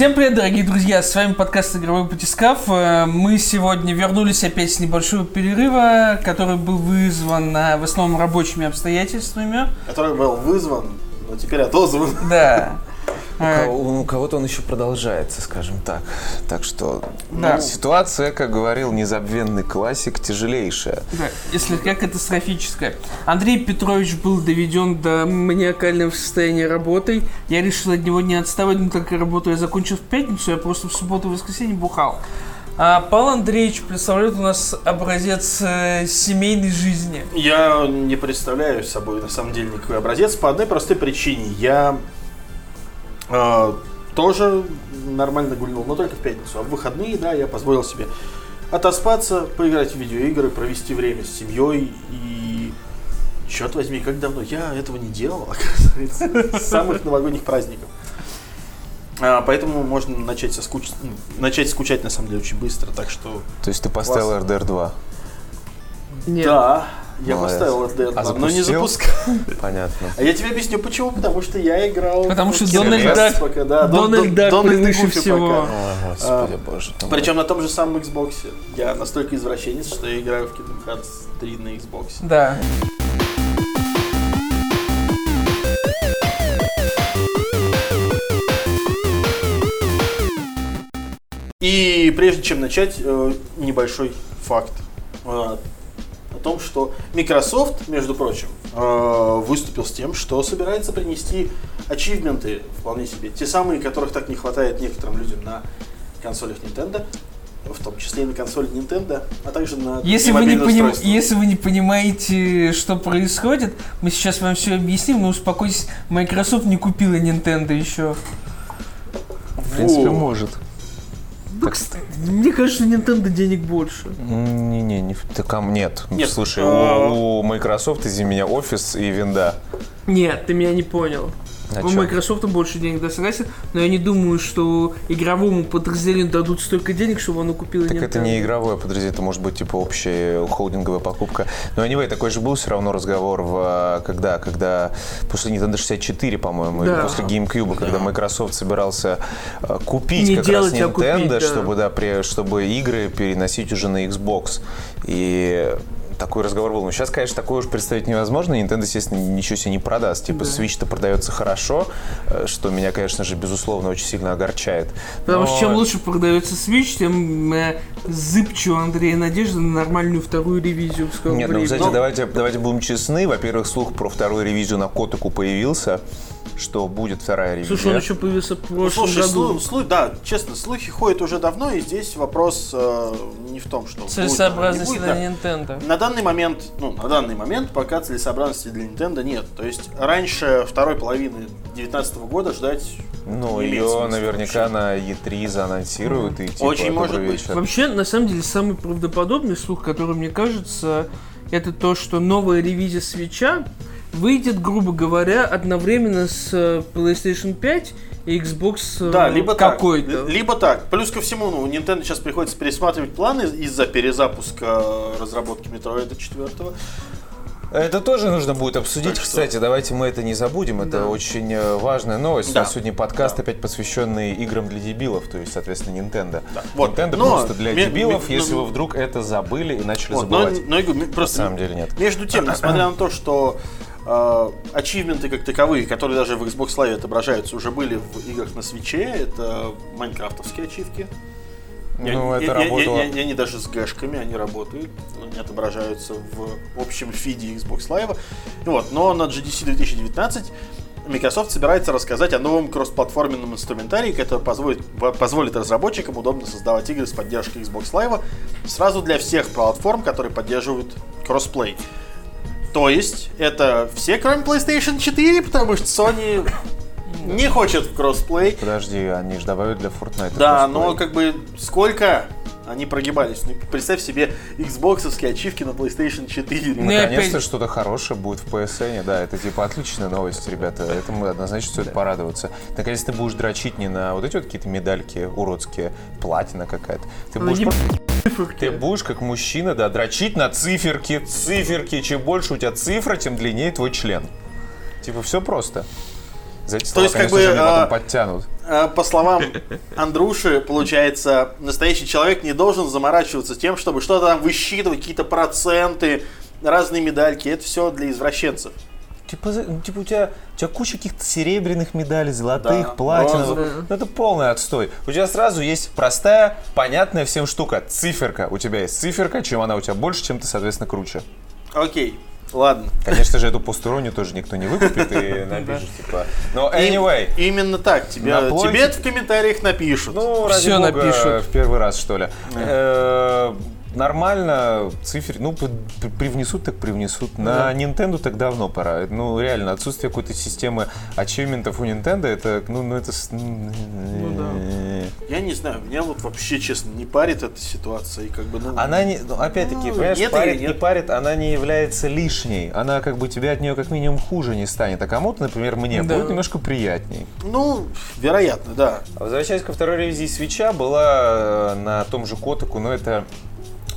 Всем привет, дорогие друзья! С вами подкаст «Игровой батискаф». Э, Мы сегодня вернулись опять с небольшого перерыва, который был вызван э, в основном рабочими обстоятельствами. который был вызван, но теперь отозван. Да. У Э, кого- У кого-то он еще продолжается, скажем так. Так что Да. ну, ситуация, как говорил незабвенный классик, тяжелейшая. Да, если как катастрофическое. Андрей Петрович был доведен до маниакального состояния работой. Я решил от него не отставать, но так как работу я закончил в пятницу, я просто в субботу и воскресенье бухал. А Павел Андреевич представляет у нас образец э, семейной жизни. Я не представляю собой на самом деле никакой образец по одной простой причине. Я э, тоже нормально гульнул, но только в пятницу. А в выходные, да, я позволил себе отоспаться, поиграть в видеоигры, провести время с семьей и... Черт возьми, как давно я этого не делал, оказывается, с самых новогодних праздников. А, поэтому можно начать, соскуч... ну, начать скучать на самом деле очень быстро, так что То есть ты поставил Класс. RDR 2. Нет. Да, я Молодец. поставил SDR, А но не запускал. Понятно. А я тебе объясню почему, потому что я играл. Потому в что Дональд Дак- пока, да, Дон- Дональд Дон- Дак превыше всего. пока. О, господи боже. Причем на том же самом Xbox. Я настолько извращенец, что я играю в Kingdom Hearts 3 на Xbox. Да. И прежде чем начать, э, небольшой факт о том, что Microsoft, между прочим, э, выступил с тем, что собирается принести ачивменты вполне себе, те самые, которых так не хватает некоторым людям на консолях Nintendo, в том числе и на консоли Nintendo, а также на Если вы, не поним-. Если вы не понимаете, что происходит, мы сейчас вам все объясним, но успокойтесь, Microsoft не купила Nintendo еще. В принципе, может. Так, Мне кажется, Nintendo денег больше. Не-не, не, в- так, а, нет. Нет, Слушай, а- у, у Microsoft, извини меня, офис и винда. Нет, ты меня не понял. А У чё? Microsoft больше денег, да, согласен, но я не думаю, что игровому подразделению дадут столько денег, чтобы оно купило Так Nintendo. это не игровое подразделение, это может быть типа общая холдинговая покупка. Но anyway, такой же был все равно разговор в а, когда, когда после Nintendo 64, по-моему, или Да. после GameCube, когда Microsoft собирался а, купить Не как делать, раз а Nintendo, купить, да. чтобы да, при- чтобы игры переносить уже на Xbox. И такой разговор был. Но сейчас, конечно, такое уж представить невозможно. Nintendo, естественно, ничего себе не продаст. Типа, Да. Switch-то продается хорошо, э, что меня, конечно же, безусловно, очень сильно огорчает. Потому что Но- чем лучше продается Switch, тем э, зыбче у Андрея надежда на нормальную вторую ревизию Нет, ну, времени. кстати, Ну, давайте, давайте будем честны. Во-первых, слух про вторую ревизию на Котаку появился, что будет вторая ревизия. Слушай, он еще появился в прошлом слушай, году. слу- слу- да, честно, слухи ходят уже давно, и здесь вопрос э, не в том, что будет, Целесообразности не будет, на да. Nintendo. На данный момент, ну, на данный момент пока целесообразности для Nintendo нет. То есть раньше второй половины 2019 года ждать Ну, ее смысла наверняка вообще. на E3 заанонсируют и типа Очень может «Добрый быть. вечер». Вообще, на самом деле, самый правдоподобный слух, который мне кажется, это то, что новая ревизия свеча выйдет, грубо говоря, одновременно с э, PlayStation 5 и Xbox э, Да, либо какой-то. так. Либо так. Плюс ко всему, ну, у Nintendo сейчас приходится пересматривать планы из-за перезапуска разработки Metroid 4. Это тоже нужно будет обсудить. Так что- Кстати, давайте мы это не забудем. Это Да. очень э, важная новость. Да. У нас сегодня подкаст Да. опять посвященный играм для дебилов, то есть, соответственно, Nintendo. Да. Вот. Nintendo Но просто для ме- дебилов, ме- если ну, вы вдруг это забыли и начали Вот, но, забывать. но говорю, На просто самом деле нет. Между тем, несмотря на то, что э, achievement'ы как таковые, которые даже в Xbox Live отображаются, уже были в играх на Switch, это майнкрафтовские ачивки. Я- Ну, я- это я- работало. я- я- Они даже с гэшками, они работают, они отображаются в общем feed'е Xbox Live. Вот, но на GDC 2019 Microsoft собирается рассказать о новом кроссплатформенном инструментарии, который позволит, во- позволит разработчикам удобно создавать игры с поддержкой Xbox Live сразу для всех платформ, которые поддерживают кроссплей. То есть, это все, кроме PlayStation 4, потому что Sony не хочет в кроссплей. Подожди, они же добавят для Fortnite. Да, кроссплей. но как бы сколько они прогибались. Ну, представь себе Xboxовские ачивки на PlayStation 4. Ну, и Наконец-то опять- что-то хорошее будет в PSN, да, это типа отличная новость, ребята, этому однозначно стоит порадоваться. Наконец ты будешь дрочить не на вот эти вот какие-то медальки уродские, платина какая-то. Ты Ну, будешь, не. Ты будешь как мужчина, да, дрочить на циферки, циферки, чем больше у тебя цифра, тем длиннее твой член. Типа все просто. За эти слова, есть, как конечно бы, же, мне потом а, подтянут. э, по словам Андруши, получается, настоящий человек не должен заморачиваться тем, чтобы что-то там высчитывать, какие-то проценты, разные медальки. Это все для извращенцев. Типа, за- ну, типа у тебя, у тебя куча каких-то серебряных медалей, золотых, Да, платиновых. Ну, это полный отстой. У тебя сразу есть простая, понятная всем штука. Циферка. У тебя есть циферка, чем она у тебя больше, чем ты, соответственно, круче. Окей, ладно. Конечно же, эту постороннюю тоже никто не выкупит и напишет, типа. Но anyway. И- именно так. Тебя, тебе это в комментариях напишут. Ну, ради бога, напишут. в первый раз, что ли. Э, Нормально, цифр, ну, привнесут, так привнесут. На Nintendo так давно пора. Ну, реально, отсутствие какой-то системы ачивментов у Nintendo, это, ну, ну это... с- Я не знаю, меня вот вообще, честно, не парит эта ситуация. И как бы, ну, Она не, ну, опять-таки, Ну, понимаешь, нет парит, или не нет? парит, она не является лишней. Она как бы тебе от нее как минимум хуже не станет. А кому-то, например, мне Да. будет немножко приятней. ну, вероятно, да. Возвращаясь ко второй ревизии свеча, была э, на том же Котаку, но это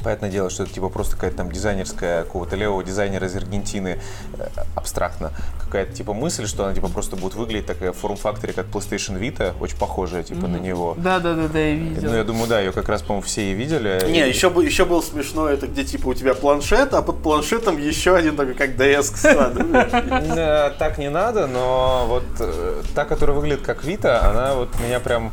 Понятное дело, что это типа просто какая-то там дизайнерская, какого-то левого дизайнера из Аргентины, э, абстрактно, какая-то типа мысль, что она типа просто будет выглядеть такая в форм-факторе, как PlayStation Vita, очень похожая типа на него. Да, да, да, да, я видел. Ну, я думаю, да, ее как раз, по-моему, все и видели. Не, И- еще, еще было смешно, это где типа у тебя планшет, а под планшетом еще один такой, как DS. Э, Так не надо, но вот э, та, которая выглядит как Вита, она вот меня прям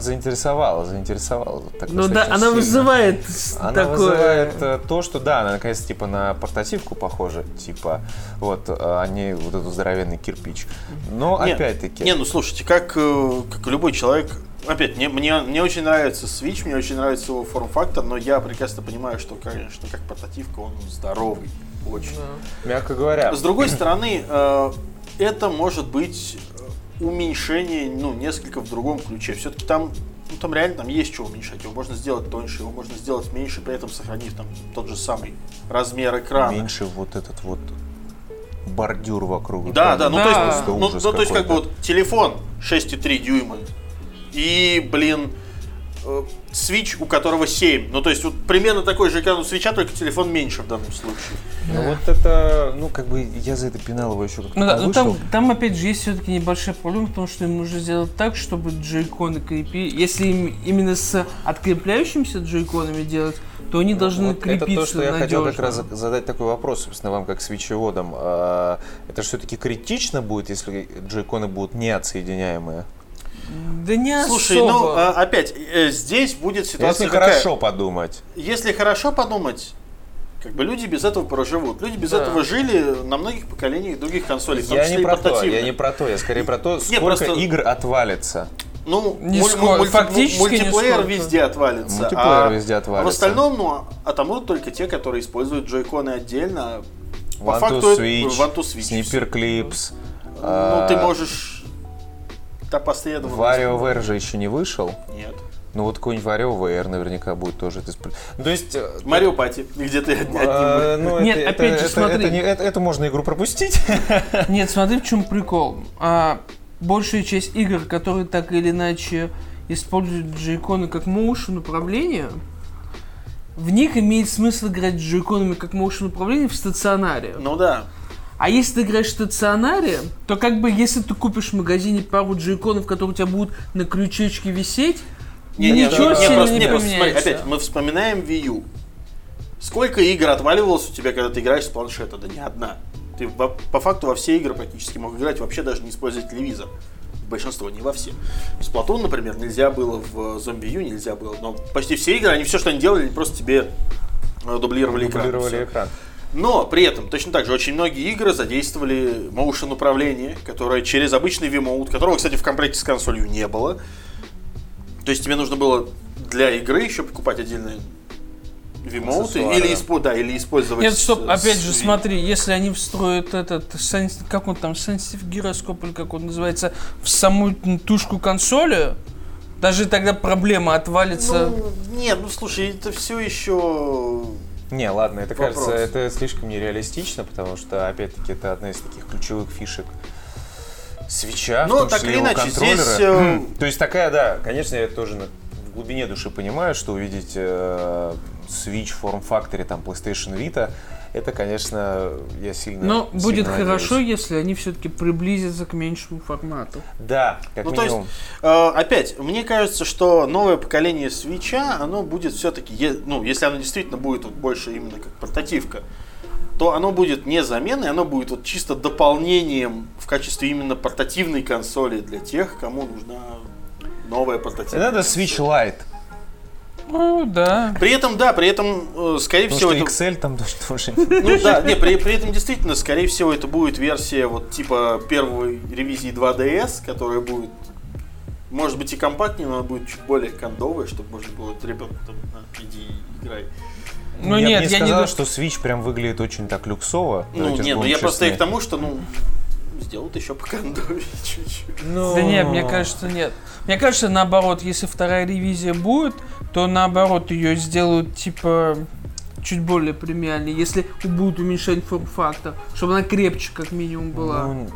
заинтересовала, заинтересовала. вот так Ну да, она сильно. вызывает Она такое... вызывает э, то, что да, она наконец типа на портативку похожа, типа вот, э, а не вот этот здоровенный кирпич. Но Не, опять-таки, Не, ну слушайте, как, э, как любой человек, опять, мне, мне, мне очень нравится Switch, мне очень нравится его форм-фактор, но я прекрасно понимаю, что, конечно, как портативка он здоровый. Очень. мягко говоря, С другой стороны, э, это может быть уменьшение, ну, несколько в другом ключе. Все-таки там, ну, там реально там есть что уменьшать. Его можно сделать тоньше, его можно сделать меньше, при этом сохранив там тот же самый размер экрана. меньше вот этот вот бордюр вокруг. Да, экрана. да, ну Да. то есть, ну, ужас ну, то есть как бы вот телефон 6,3 дюйма и, блин, э, Switch, у которого 7. Ну, то есть, вот примерно такой же экран у свеча, только телефон меньше в данном случае. Ну вот это, ну как бы я за это пинал его еще как-то Ну да, ну там, там опять же есть все-таки небольшая проблема, потому что им нужно сделать так, чтобы джойконы крепи... Если им именно с открепляющимися джойконами делать, то они должны Вот крепиться это то, что я хотел как раз за- задать такой вопрос, собственно, вам как свечеводам. А, Это все-таки критично будет, если джойконы будут неотсоединяемые? Да не Слушай, особо. ну, а, опять, э, здесь будет ситуация Если какая? хорошо подумать. Если хорошо подумать, как бы люди без этого проживут. Люди без Да. этого жили на многих поколениях других консолей, Я не про то, я не про то, я скорее про то, сколько просто- игр отвалится. Ну, Не муль- сколько, мульти- фактически мультиплеер нисколько. везде отвалится. Мультиплеер а, везде а отвалится. в остальном, ну, отомрут только те, которые используют джойконы отдельно. По One факту to это- Switch, One to Switch. Sniper Clips. Ну, ты можешь... Да, последовательно. WarioWare же еще не вышел. Нет. Ну вот какой-нибудь WarioWare наверняка будет тоже это использовать. Ну, То есть... э, Марио Пати, где ты одни- э, одним... ну, Нет, это- опять это- же, это- смотри. это не- это- Эту можно игру пропустить. Нет, смотри, в чем прикол. А, большая часть игр, которые так или иначе используют джойконы как моушен управление, в них имеет смысл играть с джойконами как моушен управление в стационаре. Ну да. А если ты играешь в стационаре, то как бы если ты купишь в магазине пару джойконов, которые у тебя будут на крючочке висеть, ничего не, сильно просто, не не, просто смотри, поменяется. опять, мы вспоминаем Wii U. Сколько игр отваливалось у тебя, когда ты играешь с планшета? Да не одна. Ты во- по факту во все игры практически мог играть, вообще даже не используя телевизор. Большинство, не во все. В Splatoon, например, нельзя было, в Zombie U нельзя было. Но почти все игры, они все, что они делали, они просто тебе э, дублировали экран. Дублировали Всё. экран. Но при этом точно так же очень многие игры задействовали motion управление, которое через обычный V-Mode, которого, кстати, в комплекте с консолью не было. То есть тебе нужно было для игры еще покупать отдельные V-Mode Аксессуары. или, испо- да, или использовать... Нет, стоп, опять же, смотри, если они встроят этот, как он там, Sensitive Gyroscope, или как он называется, в саму тушку консоли, даже тогда проблема отвалится. Ну, нет, ну слушай, это все еще... Не, ладно, это Вопрос. кажется, это слишком нереалистично, потому что, опять-таки, это одна из таких ключевых фишек свеча, Ну, в том так числе или иначе, контроллера. здесь, э, То есть такая, да, конечно, я тоже на- в глубине души понимаю, что увидеть э, Switch в форм-факторе там PlayStation Vita, это, конечно, я сильно... Но сильно будет надеюсь. хорошо, если они все-таки приблизятся к меньшему формату. Да, как Ну, то есть, минимум. э, опять, мне кажется, что новое поколение свеча, оно будет все-таки, ну, если оно действительно будет вот больше именно как портативка, то оно будет не заменой, оно будет вот чисто дополнением в качестве именно портативной консоли для тех, кому нужна новая И портативная. надо консоль. Switch Lite. Ну, да. При этом, да, при этом, э, скорее Потому всего, что это... Excel там тоже тоже Ну да, не, при, при этом действительно, скорее всего, это будет версия вот типа первой ревизии 2DS, которая будет, может быть, и компактнее, но она будет чуть более кондовая, чтобы можно было ребенку там, «На, иди играй. Ну я нет, не я не сказал, ду- что Switch прям выглядит очень так люксово. Ну, давайте не, ну я просто и к тому, что, ну, сделают еще по кондове чуть-чуть. Ну, Да нет, мне кажется, нет. Мне кажется, наоборот, если вторая ревизия будет, то наоборот ее сделают типа чуть более премиальной, если будут уменьшать форм-фактор, чтобы она крепче как минимум была. Ну,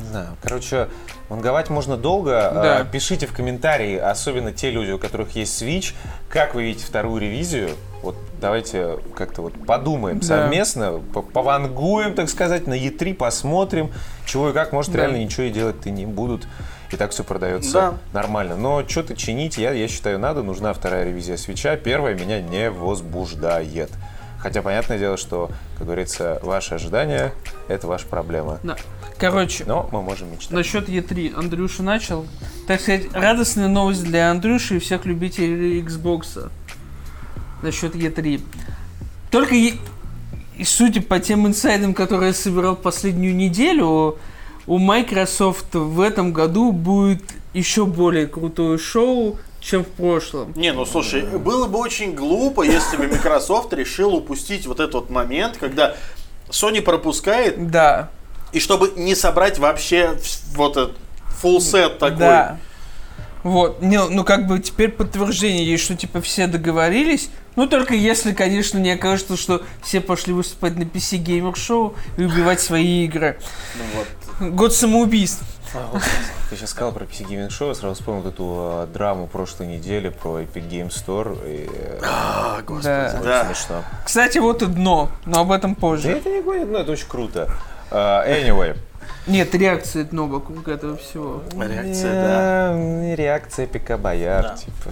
не знаю. Короче, ванговать можно долго. Да. А, Пишите в комментарии, особенно те люди, у которых есть Switch, как вы видите вторую ревизию. Вот давайте как-то вот подумаем Да. совместно, по- повангуем, так сказать, на E3 посмотрим, чего и как. Может, Да. реально ничего и делать-то не будут. И так все продается Да. нормально. Но что-то чинить, я, я считаю, надо. Нужна вторая ревизия свеча. Первая меня не возбуждает. Хотя понятное дело, что, как говорится, ваши ожидания – это ваша проблема. Да. Короче, Но мы можем мечтать. насчет Е3 Андрюша начал. Так сказать, радостная новость для Андрюши и всех любителей Xbox. Насчет Е3. Только и судя по тем инсайдам, которые я собирал последнюю неделю, у Microsoft в этом году будет еще более крутое шоу, чем в прошлом. Не, ну слушай, было бы очень глупо, если бы Microsoft решил упустить вот этот вот момент, когда Sony пропускает, Да. и чтобы не собрать вообще вот этот full set такой. Да. Вот, не, ну как бы теперь подтверждение есть, что типа все договорились. Ну только если, конечно, не окажется, что все пошли выступать на PC Gamer Show и убивать свои игры. Ну вот. Год самоубийств. Ты сейчас сказал про PC Gaming Show, я сразу вспомнил вот эту э, драму прошлой недели про Epic Game Store. И, э, А, господи, Да. да. смешно. Кстати, вот и дно, но об этом Да позже. это не гонит, но это очень круто. А, Anyway. Нет, реакции дно вокруг этого всего. Реакция, да. Реакция ПК Бояр, Да. типа.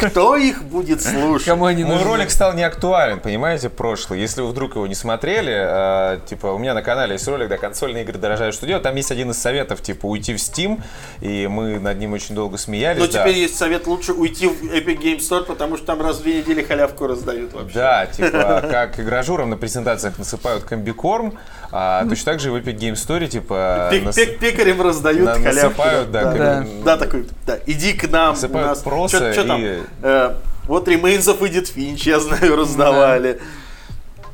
Кто их будет слушать? Кому они Мой нужны? ролик стал не актуален, понимаете, прошлый. Если вы вдруг его не смотрели, э, типа, у меня на канале есть ролик, да, консольные игры дорожают, что делать. Там есть один из советов, типа, уйти в Steam, и мы над ним очень долго смеялись. Но теперь есть совет лучше уйти в Epic Game Store, потому что там раз в две недели халявку раздают вообще. Да, типа, как игражурам на презентациях насыпают комбикорм, а точно так же в Epic Game Store, типа, Пек- нас- пек- Пекарям раздают на- халявку. насыпают, да, да, Да. Да, такой, да, иди к нам. Насыпают нас- проса чё- чё там? и- Э, вот Remains of Edith Finch, я знаю, раздавали.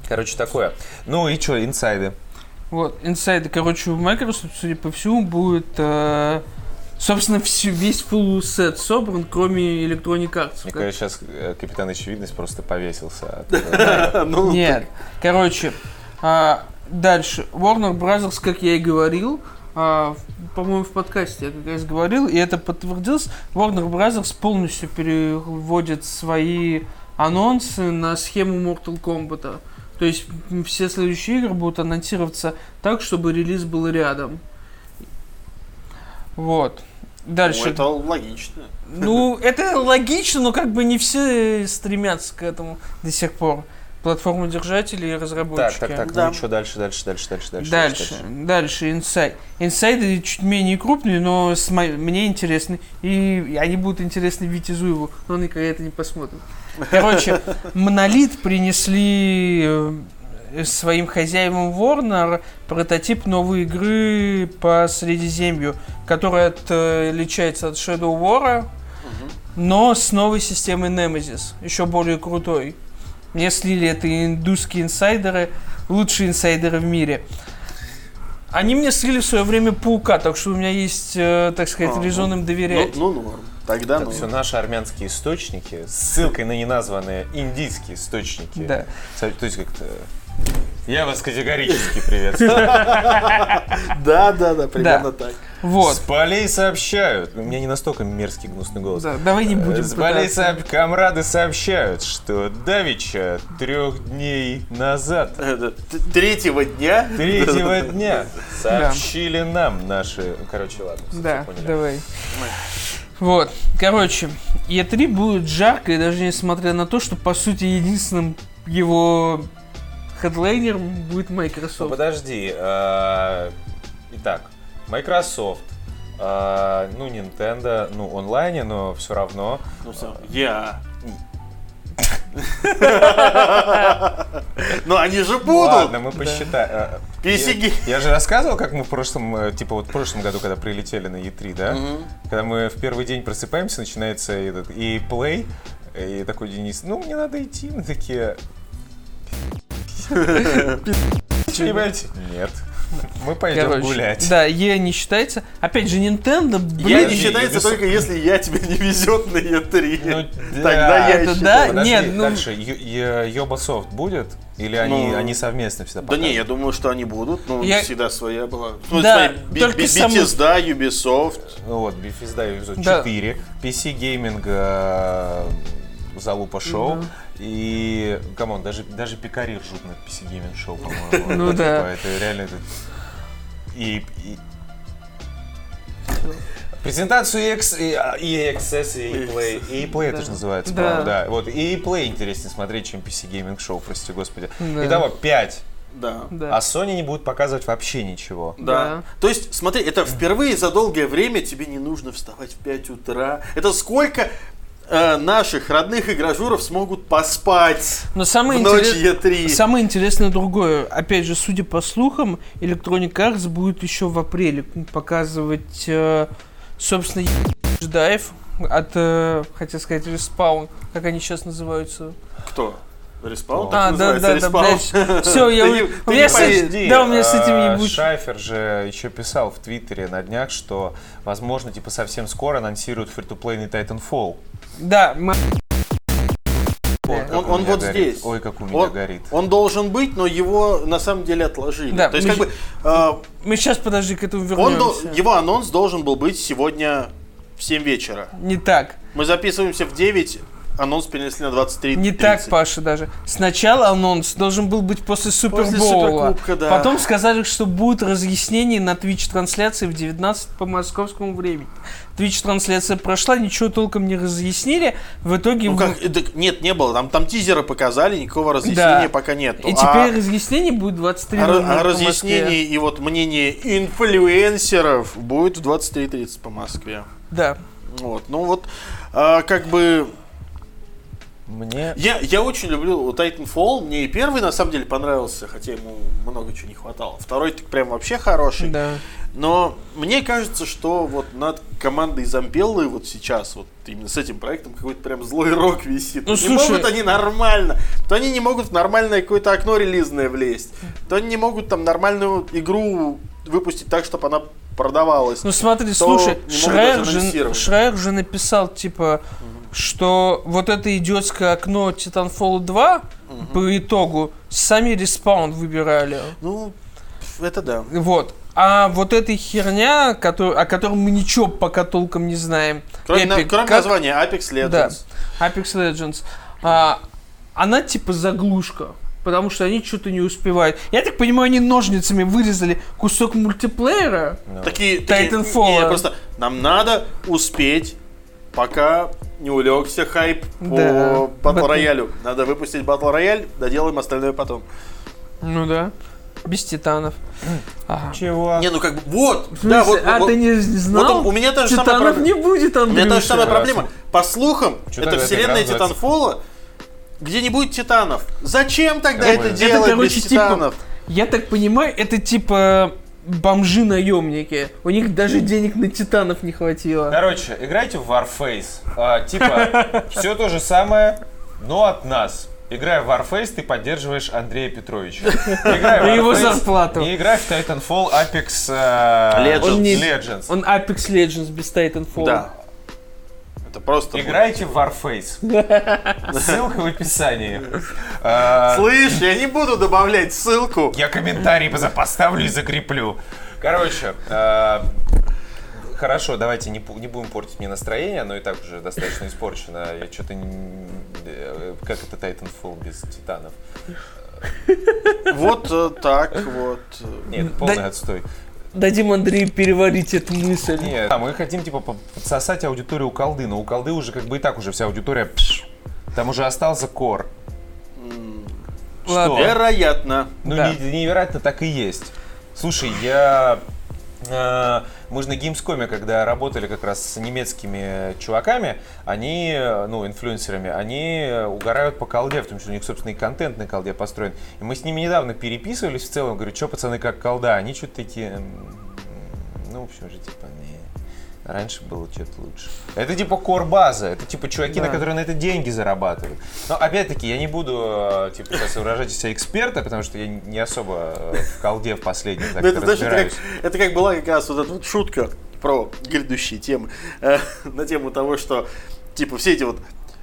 Короче, такое. Ну и что, инсайды? Вот, инсайды, короче, у Microsoft, судя по всему, будет, э, собственно, всю- весь full сет собран, кроме Electronic Arts. Мне кажется, сейчас э, капитан очевидность просто повесился. Ну, Нет. Короче, а, дальше. Warner Brothers, как я и говорил, а, по-моему, в подкасте я как раз говорил, и это подтвердилось, Warner Brothers полностью переводит свои анонсы на схему Mortal Kombat. То есть все следующие игры будут анонсироваться так, чтобы релиз был рядом. Вот. ну, Дальше. это логично. Ну, это логично, но как бы не все стремятся к этому до сих пор. Платформодержатели и Так, разработчики. так, так, Да. ну что дальше, дальше, дальше, дальше, дальше. Дальше, дальше, инсайд. Инсайды чуть менее крупные, но с мо- мне интересны. И они будут интересны Вите Зуеву, но он никогда это не посмотрит. Короче, Монолит принесли э, своим хозяевам Warner прототип новой игры по Средиземью, которая отличается от Shadow War, но с новой системой Nemesis, еще более крутой. Мне слили это индусские инсайдеры, лучшие инсайдеры в мире. Они мне слили в свое время паука, так что у меня есть, э, так сказать, А, резон им Ну, доверять. ну, норм. Тогда Это ну. все наши армянские источники с ссылкой на неназванные индийские источники. Да. То есть как-то... Я вас категорически приветствую. Да, да, да, примерно так. Вот. С полей сообщают. У меня не настолько мерзкий гнусный голос. Да, давай не будем С полей сооб- комрады сообщают, что Давича трех дней назад, т- Третьего дня. третьего дня, сообщили нам наши... Короче, ладно. Да, поняли. давай. Вот, короче, E3 будет жарко, и даже несмотря на то, что, по сути, единственным его хедлайнером будет Ну, Microsoft. подожди. а, Итак, Microsoft, а, ну, Nintendo, ну, онлайне, но все равно. Ну всё, Я. Но они же будут. Ладно, мы посчитаем. PC Я, я же рассказывал, как мы в прошлом, э, типа вот в прошлом году, когда прилетели на E3, да? Когда мы в первый день просыпаемся, начинается этот и play, и такой Денис, ну мне надо идти, мы такие. Что-нибудь? Нет. Мы пойдем Короче, гулять. Да, E не считается. Опять же, Nintendo, блин, Я не считается Ubisoft- только если я тебя не везет на E3. Ну, Тогда я это считаю. да, Подожди, нет, ну- дальше. Йобасофт будет? Или они, Ну, они совместно всегда Да не, я думаю, что они будут. Ну, Я- всегда своя была. Ну, Да, своя только саму- Bethesda, Ubisoft. Ну вот, Bethesda Ubisoft Да. 4, PC Gaming э, Залупа Шоу. И, come on, даже, даже пикари ржут на PC Gaming Show, по-моему. Ну да. Типа, Это реально... это- И, и- Презентацию EA, и, а, Access и EA Play. EA Play это же называется, Да. по-моему, да. Вот, EA Play интереснее смотреть, чем PC Gaming Show, прости господи. Да. Итого, 5. Да. Да. А Sony не будет показывать вообще ничего. Да. Да. То есть, смотри, это впервые за долгое время тебе не нужно вставать в 5 утра. Это сколько э, наших родных игражуров смогут поспать Но самое, в ночь интерес- E3. самое интересное другое. Опять же, судя по слухам, Electronic Arts будет еще в апреле показывать, э, собственно, Dive от, э, хотел сказать, Respawn, как они сейчас называются. Кто? Респаун? А, да, да, да, Респаун? блядь. Все, я у- не- меня не с этим- да, у меня с этим а, ебучим- Шайфер же еще писал в Твиттере на днях, что, возможно, типа совсем скоро анонсируют фри-то-плейный Titanfall. Да, мы- Ой, Он- он вот горит. здесь. Ой, как у меня Он, горит. он должен быть, но его на самом деле отложили. Да, То есть, мы как бы, э, мы сейчас, подожди, к этому он вернемся. его анонс должен был быть сегодня в 7 вечера. Не так. Мы записываемся в 9, анонс перенесли на 23. Не так, Паша, даже. Сначала анонс должен был быть после Супербоула. Суперкубка, да. Потом сказали, что будет разъяснение на Twitch-трансляции в 19 по московскому времени. Twitch-трансляция прошла, ничего толком не разъяснили. В итоге... Ну как, так нет, не было. Там, там тизеры показали, никакого разъяснения Да. пока нет. И теперь разъяснение будет 23 а, а разъяснение и вот мнение инфлюенсеров будет в 23.30 по Москве. Да. Вот, ну вот, а, как бы... Мне... Я, я очень люблю Titanfall. Мне и первый, на самом деле, понравился, хотя ему много чего не хватало. Второй так прям вообще хороший. Да. Но мне кажется, что вот над командой Зампеллы вот сейчас, вот именно с этим проектом, какой-то прям злой рок висит. Ну, не слушай- могут они нормально. То они не могут в нормальное какое-то окно релизное влезть. То они не могут там нормальную игру выпустить так, чтобы она продавалась. Ну смотри, слушай, Шрайер же. Шрайер же написал, типа, что вот это идиотское окно Titanfall 2 по итогу сами респаун выбирали. Ну, это да. Вот. А вот эта херня, котор- о которой мы ничего пока толком не знаем. Кроме, на- Epic, кроме как- названия Apex Legends. Да, Apex Legends. А, она типа заглушка. Потому что они что-то не успевают. Я так понимаю, они ножницами вырезали кусок мультиплеера. Такие, такие, Titanfall. не, просто нам надо успеть, пока не улегся хайп Да. по батл Батл- роялю. Надо выпустить батл рояль, доделаем остальное потом. Ну да. Без титанов. Ага. Чего? Не, ну как бы, вот, да, вот, а вот- ты не вот знал? у меня та же самая Титанов проблема. не будет, У Андрюша. меня та же самая проблема. По слухам, Чё это вселенная? Титанфола, где не будет титанов. Зачем тогда Это- это, это, делать короче, без типа- титанов? Я так понимаю, это типа бомжи-наемники. У них даже денег на титанов не хватило. Короче, играйте в Warface. А, типа, все то же самое, но от нас. Играя в Warface, ты поддерживаешь Андрея Петровича. Играя в И его Warface, зарплату. И играй в Titanfall Apex э, Legends. Он не- Legends. Он Apex Legends без Titanfall. Да. Это просто... Играйте в Warface. Ссылка в описании. А, Слышь, я не буду добавлять ссылку. Я комментарий поставлю и закреплю. Короче, э, хорошо, давайте не, будем портить мне настроение, оно и так уже достаточно испорчено. Я что-то... э, Как это Titanfall без титанов? Вот э, так вот. Нет, полный отстой. Дадим Андрею переварить эту мысль. Нет, а мы хотим, типа, подсосать аудиторию у колды, но у колды уже как бы и так уже вся аудитория... пш, там уже остался кор. Ладно. Вероятно. Ну, Да. не- невероятно так и есть. Слушай, я... э, мы же на Gamescom, когда работали как раз с немецкими чуваками, они, э, ну, инфлюенсерами, они угорают по колде, том числе у них, собственно, и контент на колде построен. И мы с ними недавно переписывались в целом, говорю, что, пацаны, как колда? Они что-то такие, ну, в общем же, типа, не... Раньше было что-то лучше. Это типа кор-база, это типа чуваки, Да. на которые на это деньги зарабатывают. Но опять-таки, я не буду э, типа сейчас выражать себя эксперта, потому что я не особо э, в колде в последнем так Ну, это, знаешь, это как, это как была как раз вот эта вот шутка про грядущие темы. э, на тему того, что типа все эти вот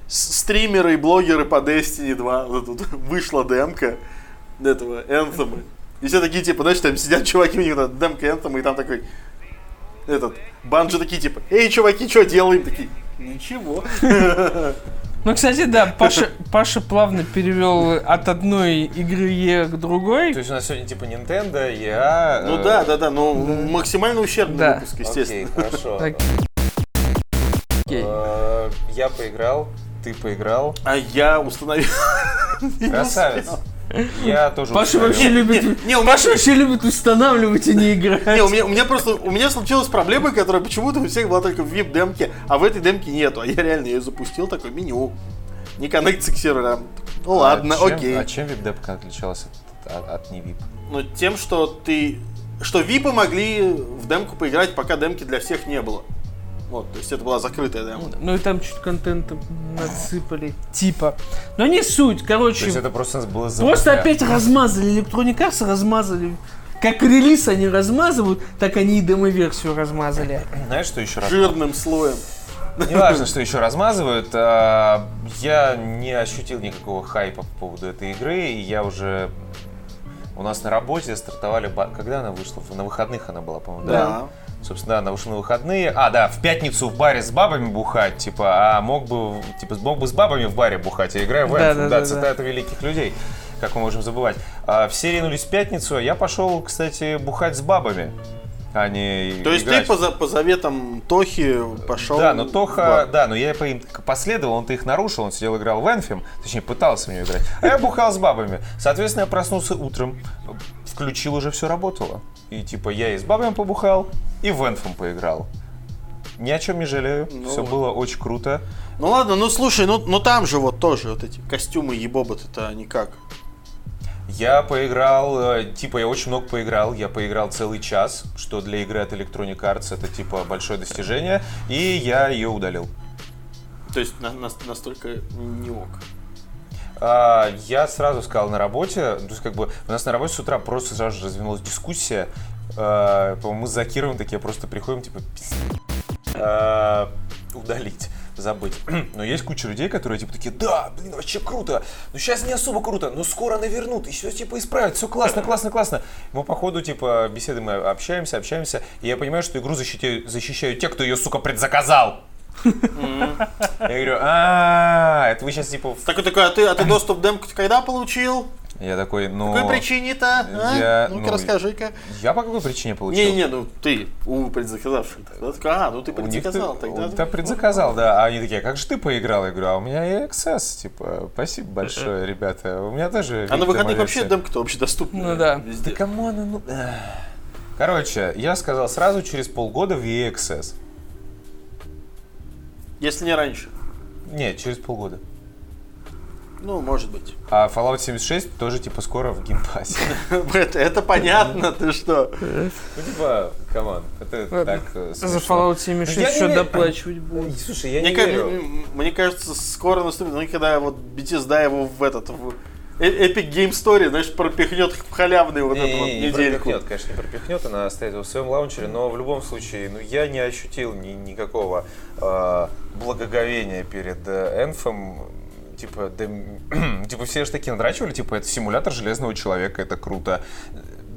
стримеры и блогеры по Destiny 2, вот тут вышла демка этого Anthem. И все такие, типа, знаешь, там сидят чуваки, у них там демка Anthem, и там такой этот, банджи такие, типа, эй, чуваки, что делаем? Такие, ничего. Ну, кстати, да, Паша, Паша плавно перевел от одной игры Е к другой. То есть у нас сегодня типа Nintendo, EA... Ну э, да, да, да, ну максимально ущербный Да. выпуск, Окей, естественно. хорошо. Так. Окей. Э, Я поиграл, ты поиграл. А я установил. Красавец. Я тоже Паша вообще любит... Не, Паша вообще любит устанавливать и не играть. Не, у меня, у меня просто, у меня случилась проблема, которая почему-то у всех была только в вип-демке, а в этой демке нету. А я реально ее запустил, такое меню. Не коннектится к серверам. Ну ладно, а чем, окей. А чем вип-депка отличалась от, от, от не вип? Но тем, что ты... Что випы могли в демку поиграть, пока демки для всех не было. Вот, то есть это была закрытая демка. Ну и там чуть контента надсыпали. Типа. Но не суть, То короче. есть это просто было за Просто опять размазали. Electronic Arts размазали. Как релиз они размазывают, так они и демо-версию размазали. Знаешь, что еще раз? Жирным слоем. Не важно, что еще размазывают. а, Я не ощутил никакого хайпа по поводу этой игры, и я уже... У нас на работе стартовали... Когда она вышла? На выходных она была, по-моему, да? Да. Собственно, да, она вышла на выходные. А, да, в пятницу в баре с бабами бухать, типа, а мог бы, типа, мог бы с бабами в баре бухать, я играю в Да, Anthem, да, да, да, цитата великих людей, как мы можем забывать. А, все ринулись в пятницу, а я пошел, кстати, бухать с бабами, а не То есть играть. ты по, за- по заветам Тохи пошел... Да, но Тоха, да, но я по им последовал, он-то их нарушил, он сидел играл в Энфим, точнее пытался в нее играть, а я бухал с бабами. Соответственно, я проснулся утром, включил, уже все работало. И типа я и с бабами побухал, и в Энфим поиграл. Ни о чем не жалею, Ну все вот. было очень круто. Ну ладно, ну слушай, ну, ну там же вот тоже вот эти костюмы ебоботы-то никак. Я поиграл, э, типа, я очень много поиграл. Я поиграл целый час, что для игры от Electronic Arts это, типа, большое достижение. И я ее удалил. То есть на- на- настолько не ок. А, я сразу сказал на работе, то есть, как бы, у нас на работе с утра просто сразу же развернулась дискуссия. А, мы с Закировым такие просто приходим, типа, «Пиз- а, удалить забыть. Но есть куча людей, которые типа такие, да, блин, вообще круто, но сейчас не особо круто, но скоро навернут, и все типа исправят, все классно, классно, классно. Мы по ходу типа беседы мы общаемся, общаемся, и я понимаю, что игру защищают, защищают те, кто ее, сука, предзаказал. Я говорю, а, это вы сейчас типа... в-» Такой такой, а ты, а ты доступ демку когда получил? Я такой, ну... По какой причине-то? а? Ну-ка ну, расскажи-ка. Я по какой причине получил? Не-не, ну ты у предзаказавших. Да, такой, А, ну ты предзаказал. ты- Тогда... Да, предзаказал, да. А они такие, «А как же ты поиграл? Я говорю, а у меня EA Access, типа, спасибо большое, ребята. У меня тоже... А на выходных вообще демоверсия». демка-то общедоступна. Ну да. Да come on, ну... эх. Короче, я сказал сразу через полгода в Access. Если не раньше. Нет, через полгода. Ну, может быть. А Fallout 76 тоже, типа, скоро в Game Pass'е. Это, это понятно, ты что? Ну, типа, come on, это так э, За. Fallout 76 Я не еще доплачивать будет. Слушай, я не верю. мне кажется, скоро наступит, ну, когда вот Bethesda его в этот, в э- Epic Game Story, знаешь, пропихнет в халявный вот эту вот Не, не недельку. пропихнет, конечно, не пропихнет, она оставит его в своем лаунчере, но в любом случае, ну, я не ощутил ни, никакого э, благоговения перед э, Энфом. Типа, да, типа, все же такие надрачивали, типа, это симулятор железного человека, это круто.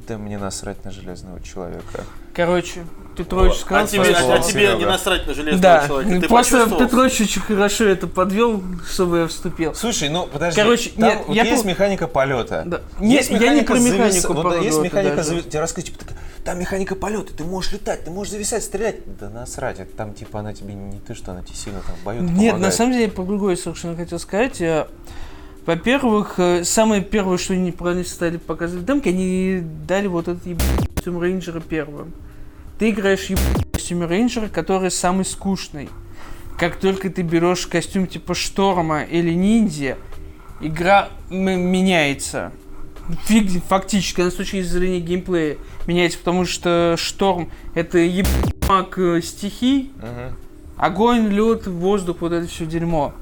Да мне насрать на железного человека. Короче, Петрович Вот. сказал... А тебе, а, а тебе не насрать на железного Да, человека. Ты просто? Петрович очень хорошо это подвел, чтобы я вступил. Слушай, ну подожди. Короче, там нет, вот я есть пом- механика полета. Да. Не- Есть я не механика про завис- механику вот, есть полета механика даже. завис- Тебе рассказывают, типа, там механика полета, ты можешь летать, ты можешь зависать, стрелять. Да насрать, это там типа она тебе не ты, что она тебе сильно там в бою Нет, на самом деле, я про другое совершенно хотел сказать. Во-первых, э, самое первое, что они неправильно стали показывать в демке, они дали вот этот ебаный костюм рейнджера первым. Ты играешь ебаный костюм рейнджера, который самый скучный. Как только ты берешь костюм типа шторма или ниндзя, игра меняется. Фиг- фактически, она с точки зрения геймплея меняется, потому что шторм это ебак э, стихий, Огонь, лед, воздух, вот это все дерьмо.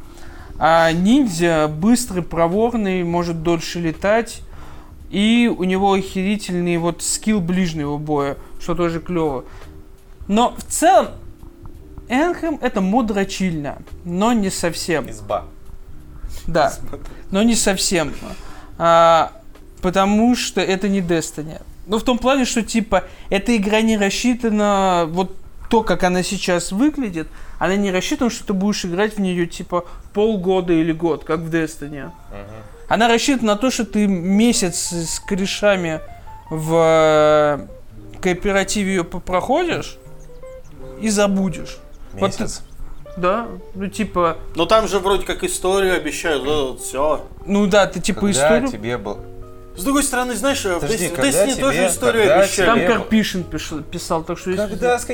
А ниндзя быстрый, проворный, может дольше летать. И у него охерительный вот скилл ближнего боя, что тоже клево. Но в целом, Энхем это мудрочильно, но не совсем. Изба. Да, но не совсем. А, потому что это не Destiny. Ну, в том плане, что, типа, эта игра не рассчитана, вот то, как она сейчас выглядит, она не рассчитана, что ты будешь играть в нее, типа, полгода или год, как в Destiny. Она рассчитана на то, что ты месяц с корешами в э, кооперативе ее проходишь и забудешь. Вот ты- Месяц. Да, ну типа, Ну там же вроде как историю обещают, вот, все. ну да, ты типа Когда историю... тебе был... С другой стороны, знаешь, в Подожди, в Destiny тебе- тоже историю обещали. Там Карпишин писал, так что если... Когда, с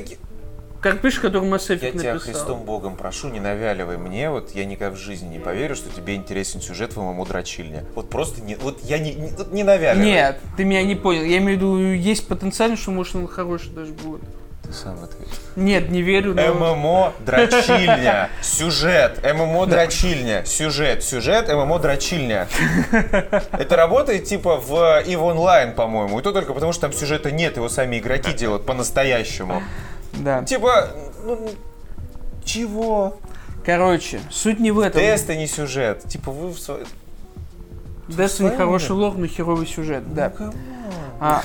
каким... Карпиш, который Mass Я Effect тебя написал. Христом Богом прошу, не навяливай мне, вот я никогда в жизни не поверю, что тебе интересен сюжет в ММО дрочильня. Вот просто не, вот я не, не, вот не навяливай. Нет, ты меня не понял. Я имею в виду, есть потенциал, что может он хороший даже будет. Ты сам ответь. Нет, не верю, но... ММО дрочильня. Сюжет. ММО дрочильня. Сюжет. Сюжет. ММО дрочильня. Это работает типа в EVE Online, по-моему. И то только потому, что там сюжета нет, его сами игроки делают по-настоящему. Да. Типа, ну, чего? Короче, суть не в этом. Тесты не сюжет. Типа вы в своей... Destiny своем хороший лор, но херовый сюжет, да. Ну, А,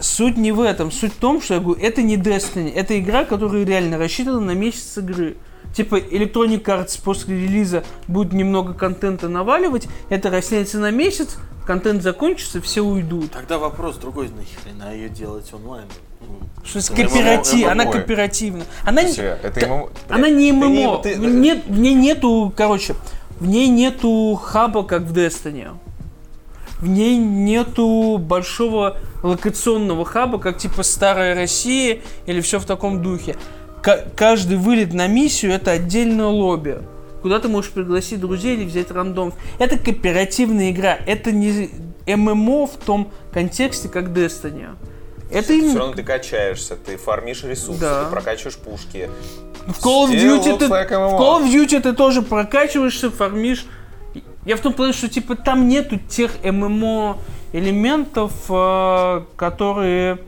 суть не в этом. Суть в том, что я говорю, это не Destiny. Это игра, которая реально рассчитана на месяц игры. Типа Electronic Arts после релиза будет немного контента наваливать, это растянется на месяц, контент закончится, все уйдут. Тогда вопрос другой, нахрена ее делать онлайн? Что ММО, кооператив, она кооперативна. Она, это ММО. она не Ты ММО. ты- В нет, в ней нету, короче, в ней нету хаба, как в Destiny. В ней нету большого локационного хаба, как типа Старая Россия или все в таком духе. Ка- каждый вылет на миссию это отдельное лобби. Куда ты можешь пригласить друзей или взять рандом. Это кооперативная игра. Это не ММО в том контексте, как Destiny. Это Все именно равно ты качаешься, ты фармишь ресурсы, Да. ты прокачиваешь пушки. В Call of Duty ты, like в Call of Duty ты тоже прокачиваешься, фармишь. Я в том плане, что типа там нету тех ММО элементов, э, которые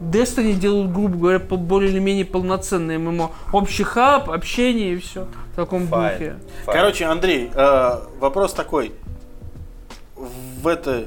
Destiny делают, грубо говоря, по- более или менее полноценные ММО. Общий хаб, общение и все в таком Fine. духе. Fine. Короче, Андрей, э, вопрос такой. В это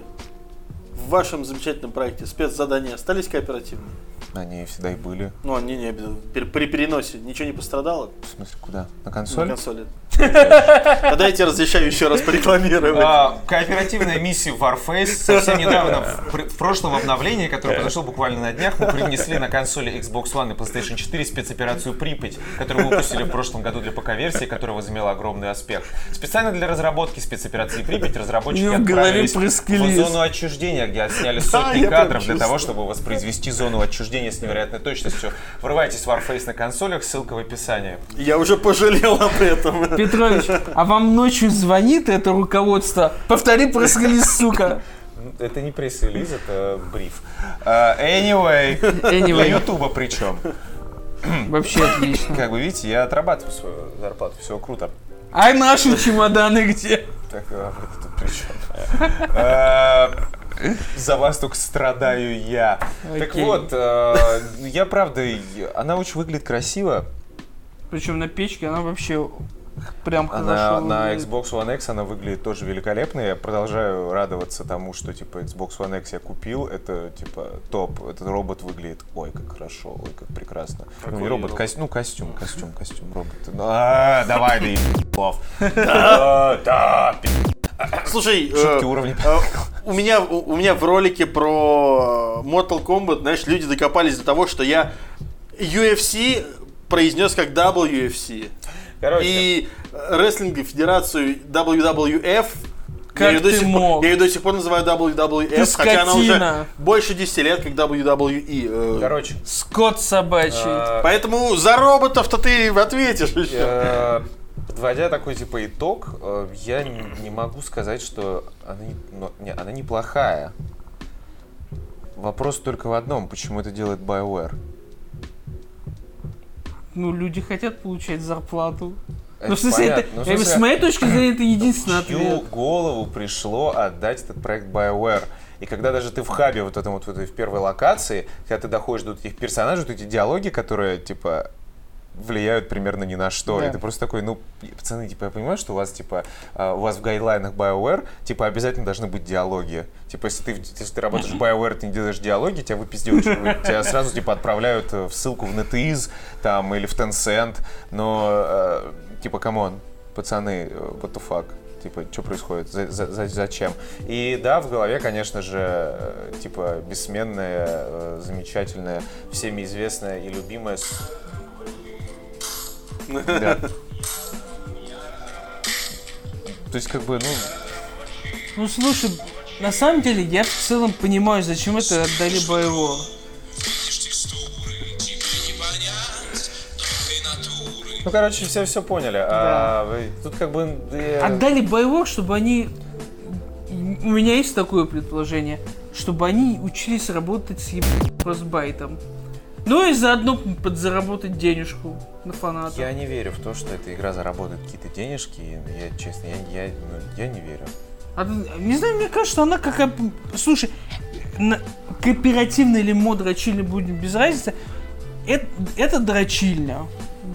в вашем замечательном проекте спецзадания остались кооперативные? Они всегда и были. Ну, они не. Пер- При переносе ничего не пострадало? В смысле, куда? На На консоль? консоли. Тогда я тебе разрешаю еще раз порекламировать. А, Кооперативная миссия Warface совсем недавно, в, пр- в прошлом обновлении, которое произошло буквально на днях, мы привнесли на консоли Xbox One и PlayStation 4 спецоперацию Припять, которую выпустили в прошлом году для ПК-версии, которая возымела огромный успех. Специально для разработки спецоперации Припять разработчики отправились в зону отчуждения, где сняли сотни я кадров для того, чтобы воспроизвести зону отчуждения с невероятной точностью. Врывайтесь в Warface на консолях, ссылка в описании. Я уже пожалел об этом. Петрович, а вам ночью звонит это руководство? Повтори пресс-релиз, сука. Это не пресс-релиз, это бриф. А, Anyway, для Anyway, Ютуба причем. вообще отлично. Как вы видите, я отрабатываю свою зарплату, все круто. А наши чемоданы где? Так, а вы тут при чем? А, За вас только страдаю я. Так вот, а, я правда, она очень выглядит красиво. Причем на печке она вообще прям А на, хорошо. на выглядит. Xbox One X она выглядит тоже великолепно. Я продолжаю радоваться тому, что типа Xbox One X я купил. Это типа топ. Этот робот выглядит ой, как хорошо, ой, как прекрасно. Ну, Какой не робот, робот? костюм, ну костюм, костюм, костюм, робот. Ну, а, давай, да ебов. Да. Слушай, Шутки э, уровня. э, у меня у, меня в ролике про Mortal Kombat, знаешь, люди докопались до того, что я UFC произнес как WFC. Короче, И рестлинг федерацию WWF Как я ее, до ты сих мог? Пор, я ее до сих пор называю WWF, Ты хотя она уже больше 10 лет как WWE. э. короче. Скот собачий. э, Поэтому за роботов-то ты ответишь еще. Э, Подводя такой типа итог, э, я не не могу сказать, что она, но- не, она неплохая. Вопрос только в одном, почему это делает BioWare. Ну, люди хотят получать зарплату. Это Ну, в смысле, это. Ну, в смысле, с моей точки зрения, это единственный в чью ответ. голову пришло отдать этот проект BioWare? И когда даже ты в хабе, вот этом вот в, этой, в первой локации, когда ты доходишь до этих персонажей, вот эти диалоги, которые, типа, влияют примерно ни на что. Да. И ты просто такой, ну, пацаны, типа, я понимаю, что у вас, типа, а, у вас в гайдлайнах BioWare, типа, обязательно должны быть диалоги. Типа, если ты, если ты работаешь в BioWare, ты не делаешь диалоги, тебя выпиздивают, тебя сразу, типа, отправляют в ссылку в NetEase, там, или в Tencent, но, э, типа, come on, пацаны, what the fuck? Типа, что происходит? За- за- за- зачем? И да, в голове, конечно же, типа, бессменная, э, замечательная, всеми известная и любимая да. То есть, как бы, ну, Ну, слушай, на самом деле, я в целом понимаю, зачем это отдали боевого. ну, короче, все все поняли. А вы- тут как бы... э, Отдали боевых, чтобы они... У меня есть такое предположение, чтобы они учились работать с ебаным кросбайтом. Ну и заодно подзаработать денежку на фанатов. Я не верю в то, что эта игра заработает какие-то денежки. Я, честно, я, я, ну, я не верю. А не знаю, мне кажется, что она как... Слушай, на- кооперативная или мод дрочильня будет без разницы. Это, это дрочильня,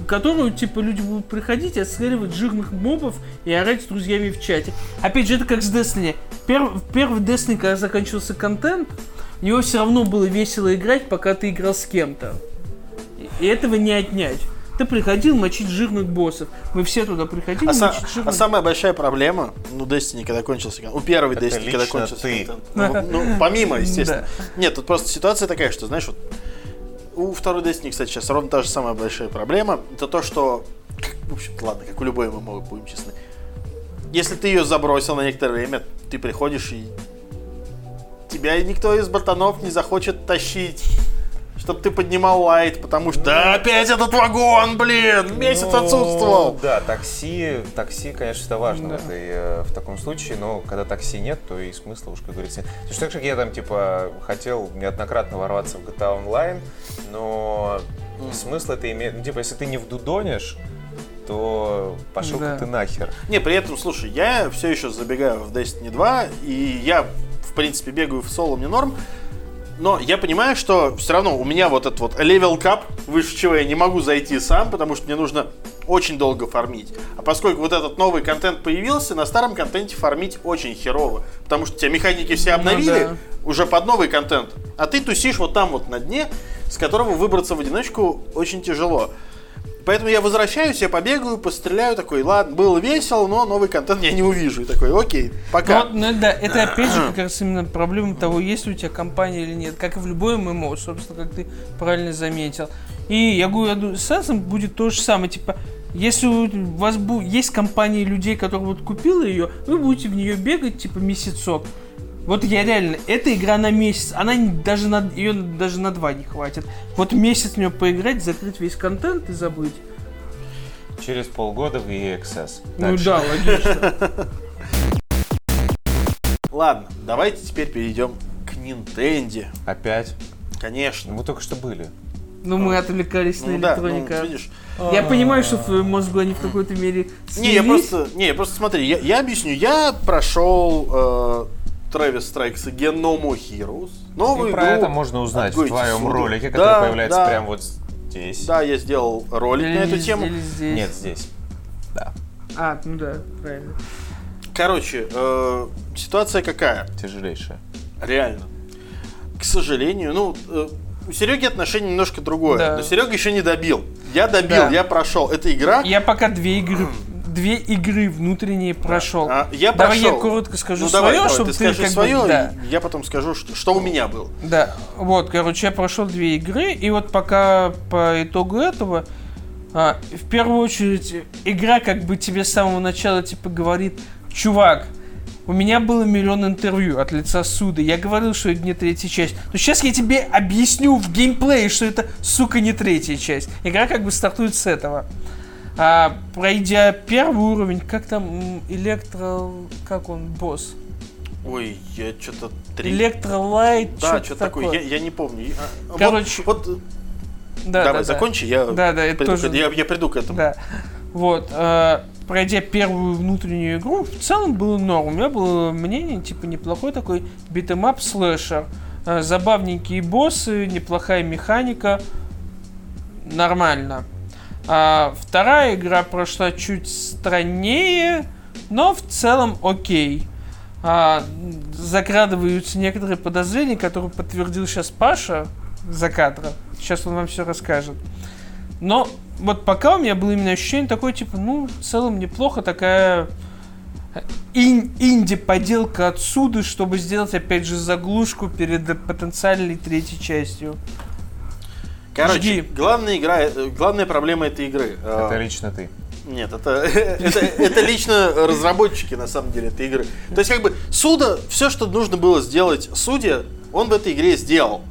в которую, типа, люди будут приходить отстреливать жирных мобов и орать с друзьями в чате. Опять же, это как с Destiny. Перв- первый Destiny, когда заканчивался контент, него все равно было весело играть, пока ты играл с кем-то. И этого не отнять. Ты приходил мочить жирных боссов. Мы все туда приходили А, мочить а жирных самая большая проблема, ну, Destiny, когда кончился кон- у первый Это Destiny, когда кончился ты. контент. Ну, ну, помимо, естественно. Да. Нет, тут просто ситуация такая, что, знаешь, вот у второй Destiny, кстати, сейчас ровно та же самая большая проблема. Это то, что, в общем-то, ладно, как у любой ММО, будем честны. Если ты ее забросил на некоторое время, ты приходишь и тебя никто из ботанов не захочет тащить. Чтобы ты поднимал лайт, потому что да, опять этот вагон, блин, месяц Ну, отсутствовал. Да, такси, такси, конечно, это важно Да. в, этой, э, в таком случае, но когда такси нет, то и смысла уж, как говорится, нет. Точно так же, как я там, типа, хотел неоднократно ворваться в GTA Online, но смысл это имеет, ну, типа, если ты не задудонишь, то пошел Да. ты нахер. Не, при этом, слушай, я все еще забегаю в Destiny 2, и я, в принципе, бегаю в соло, мне норм. Но я понимаю, что все равно у меня вот этот вот level cap, выше чего я не могу зайти сам, потому что мне нужно очень долго фармить. А поскольку вот этот новый контент появился, на старом контенте фармить очень херово. Потому что тебя механики все обновили да. уже под новый контент. А ты тусишь вот там вот на дне, с которого выбраться в одиночку очень тяжело. Поэтому я возвращаюсь, я побегаю, постреляю, такой, ладно, было весело, но новый контент я не увижу. И такой, окей, пока. Ну, ну да, это опять же как раз именно проблема того, есть ли у тебя компания или нет. Как и в любой ММО, собственно, как ты правильно заметил. И я говорю, я думаю, с Сенсом будет то же самое. Типа, если у вас есть компания людей, которые вот купила ее, вы будете в нее бегать, типа, месяцок. Вот я реально, эта игра на месяц, она даже на, ее даже на два не хватит. Вот месяц в нее поиграть, закрыть весь контент и забыть. Через полгода в Access. Ну да, логично. Ладно, давайте теперь перейдем к Nintendo. Опять? Конечно. Мы только что были. Ну мы отвлекались на Ну да, ну, электроника. видишь. Я понимаю, что в мозгу они в какой-то мере Не, я слились. просто, не, я просто смотри, я, я объясню. Я прошел э, Travis Strikes Again No More Heroes. Новую И про это можно узнать в твоем Suda. ролике, Да, который появляется да. прямо вот здесь. Да, я сделал ролик на эту Или тему. или здесь. Нет, здесь. Да. А, ну да, правильно. Короче, э, ситуация какая? Тяжелейшая. Реально. К сожалению, ну, э, у Сереги отношение немножко другое. Да. Но Серега еще не добил. Я добил, Да. я прошел. Это игра. Я пока две игры, две игры внутренние прошел. А, я Давай прошел. я коротко скажу ну, свое, давай, чтобы ты ты как бы- свое, да. и я потом скажу, что, что у меня было. Да, вот, короче, я прошел две игры, и вот пока по итогу этого, а, в первую очередь, игра как бы тебе с самого начала типа говорит, чувак, у меня было миллион интервью от лица суда, я говорил, что это не третья часть, но сейчас я тебе объясню в геймплее, что это, сука, не третья часть. Игра как бы стартует с этого. А, пройдя первый уровень, как там электро... как он, босс? Ой, я что-то три. Электролайт, Да, что-то что такое, я, я не помню. А, вот- Короче, вот, э, Да, давай, да, да. закончи, я, Да, да, это приду тоже- я, я приду к этому. Да. Вот. э, пройдя первую внутреннюю игру, в целом было норм. У меня было мнение, типа, неплохой такой битэмап слэшер. Э, забавненькие боссы, неплохая механика. Нормально. А вторая игра прошла чуть страннее, но в целом окей. А, закрадываются некоторые подозрения, которые подтвердил сейчас Паша за кадра. Сейчас он вам все расскажет. Но вот пока у меня было именно ощущение такое, типа, ну, в целом неплохо такая ин- инди-поделка отсюда, чтобы сделать, опять же, заглушку перед потенциальной третьей частью. Короче, Жги. главная игра, э, главная проблема этой игры. э, Это лично ты. Нет, это, это, это лично разработчики, на самом деле, этой игры. То есть, как бы, Суда, все, что нужно было сделать Суде, он в этой игре сделал.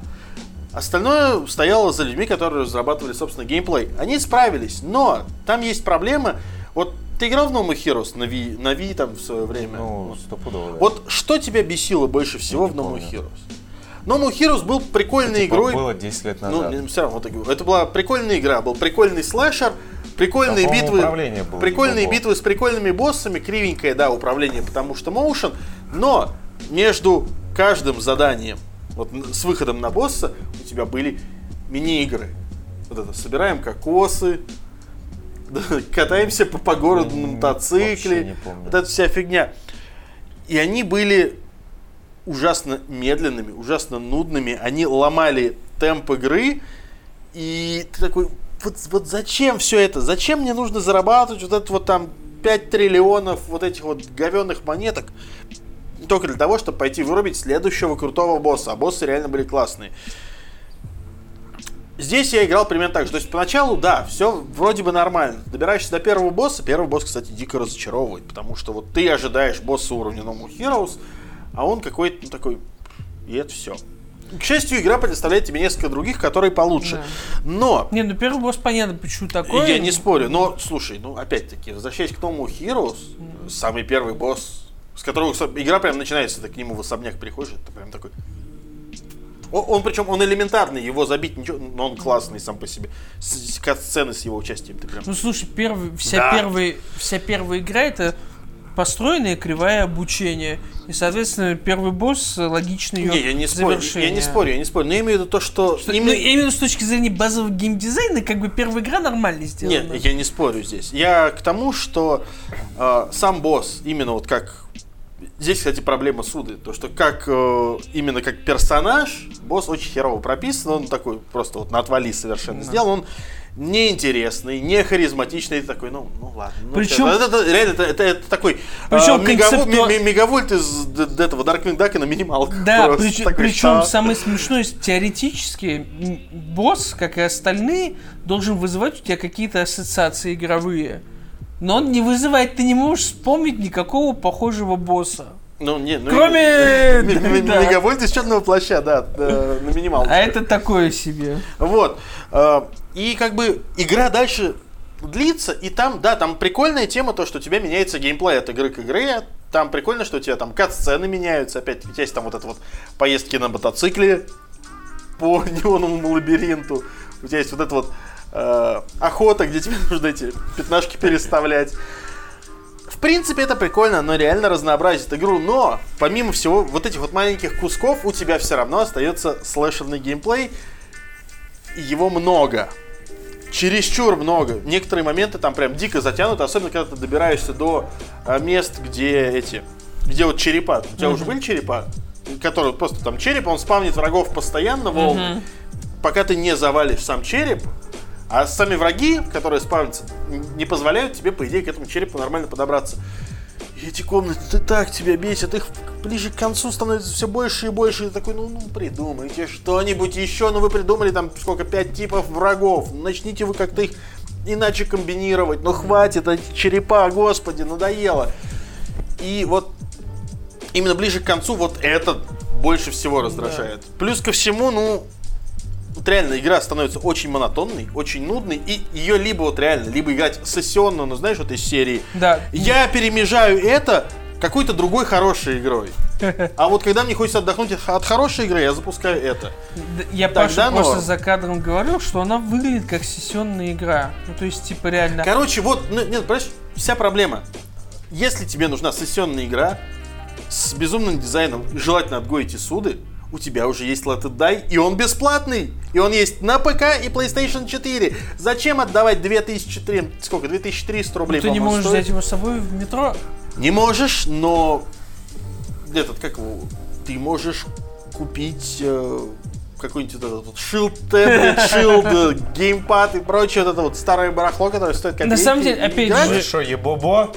Остальное стояло за людьми, которые разрабатывали, собственно, геймплей. Они справились, но там есть проблема. Вот ты играл в No More Heroes на Wii, на Wii там в свое время? Ну, стопудово, да. Вот что тебя бесило больше всего в No More помню. Heroes? No Heroes был прикольной Типа, игрой. было 10 лет Ну, назад. все равно, говорю, это была прикольная игра, был прикольный слэшер, прикольные по-моему, битвы, было прикольные ебало. битвы с прикольными боссами, кривенькое, да, управление, потому что моушен, но между каждым заданием, вот с выходом на босса, у тебя были мини-игры. Вот это, собираем кокосы, да, катаемся по, по городу на мотоцикле, вот эта вся фигня. И они были ужасно медленными, ужасно нудными. Они ломали темп игры. И ты такой, вот, вот зачем все это? Зачем мне нужно зарабатывать вот это вот там 5 триллионов вот этих вот говенных монеток? Только для того, чтобы пойти вырубить следующего крутого босса. А боссы реально были классные. Здесь я играл примерно так же. То есть поначалу, да, все вроде бы нормально. Добираешься до первого босса. Первый босс, кстати, дико разочаровывает. Потому что вот ты ожидаешь босса уровня No More Heroes, а он какой-то ну, такой... И это все. К счастью, игра предоставляет тебе несколько других, которые получше. Да. Но Не, ну первый босс понятно, почему такой. я не спорю, но слушай, ну опять-таки, возвращаясь к тому Heroes, самый первый босс, с которого игра прям начинается, ты к нему в особняк приходишь, это прям такой. О- Он, причем он элементарный, его забить ничего, но он классный сам по себе. С- с- сцены с его участием ты прям. Ну слушай, первый, вся, Да. первая, вся первая игра это построенное кривое обучение. И, соответственно, первый босс логично ее Не, я не спорю, я не спорю, я не спорю. Но я имею в виду то, что, Что- именно- ну, виду с точки зрения базового геймдизайна, как бы первая игра нормально сделана. Нет, я не спорю здесь. Я к тому, что э, сам босс, именно вот как... Здесь, кстати, проблема суды. То, что как э, именно как персонаж, босс очень херово прописан. Он такой просто вот на отвали совершенно сделан. Он неинтересный, не харизматичный. Такой, ну, ну ладно. ну, Причем- это, это- реально, это, это- это такой Причем э, мегаво- концептуа- ме- ме- мегавольт из этого Darkwing Duck на минималках. Да, просто. причем, Такой, причем «А?» самое смешное, теоретически босс, как и остальные, должен вызывать у тебя какие-то ассоциации игровые. Но он не вызывает, ты не можешь вспомнить никакого похожего босса. Ну, не, ну, Кроме... Мегавольт из черного плаща, да, на минималке. А это такое себе. Вот. И как бы игра дальше длится, и там, да, там прикольная тема, то, что у тебя меняется геймплей от игры к игре. Там прикольно, что у тебя там кат-сцены меняются. Опять у тебя есть там вот это вот поездки на мотоцикле по неоновому лабиринту. У тебя есть вот эта вот э, охота, где тебе нужно эти пятнашки переставлять. В принципе, это прикольно, но реально разнообразит игру. Но, помимо всего вот этих вот маленьких кусков, у тебя все равно остается слэшерный геймплей. Его много. чересчур много. Некоторые моменты там прям дико затянуты, особенно когда ты добираешься до а, мест, где эти, где вот черепа. У тебя уже были черепа? Которые просто там череп, он спавнит врагов постоянно, волны. Пока ты не завалишь сам череп, а сами враги, которые спавнятся, не позволяют тебе, по идее, к этому черепу нормально подобраться. И эти комнаты так тебя бесят, их ближе к концу становится все больше и больше. И ты такой, ну, ну придумайте что-нибудь еще. Ну вы придумали там сколько, пять типов врагов. Начните вы как-то их иначе комбинировать. Ну хватит, эти черепа, господи, надоело. И вот именно ближе к концу вот это больше всего раздражает. Плюс ко всему, ну, вот реально игра становится очень монотонной, очень нудной, и ее либо вот реально, либо играть сессионно, ну знаешь, вот из серии. Да. Я перемежаю это какой-то другой хорошей игрой. А вот когда мне хочется отдохнуть от хорошей игры, я запускаю это. Я Тогда Паша просто норм. за кадром говорил, что она выглядит как сессионная игра. Ну, то есть, типа, реально... Короче, вот, ну, нет, понимаешь, вся проблема. Если тебе нужна сессионная игра с безумным дизайном, желательно от Goity Суды, у тебя уже есть Let It Die, и он бесплатный. И он есть на ПК и PlayStation 4. Зачем отдавать 2003, сколько, 2300 рублей, Ну, ты не можешь стоит? взять его с собой в метро. Не можешь, но этот, как его, ты можешь купить э, какой-нибудь вот этот вот Shield Tablet, Shield, э, геймпад и прочее, вот это вот старое барахло, которое стоит копейки. На самом деле, опять же- что, ебобо?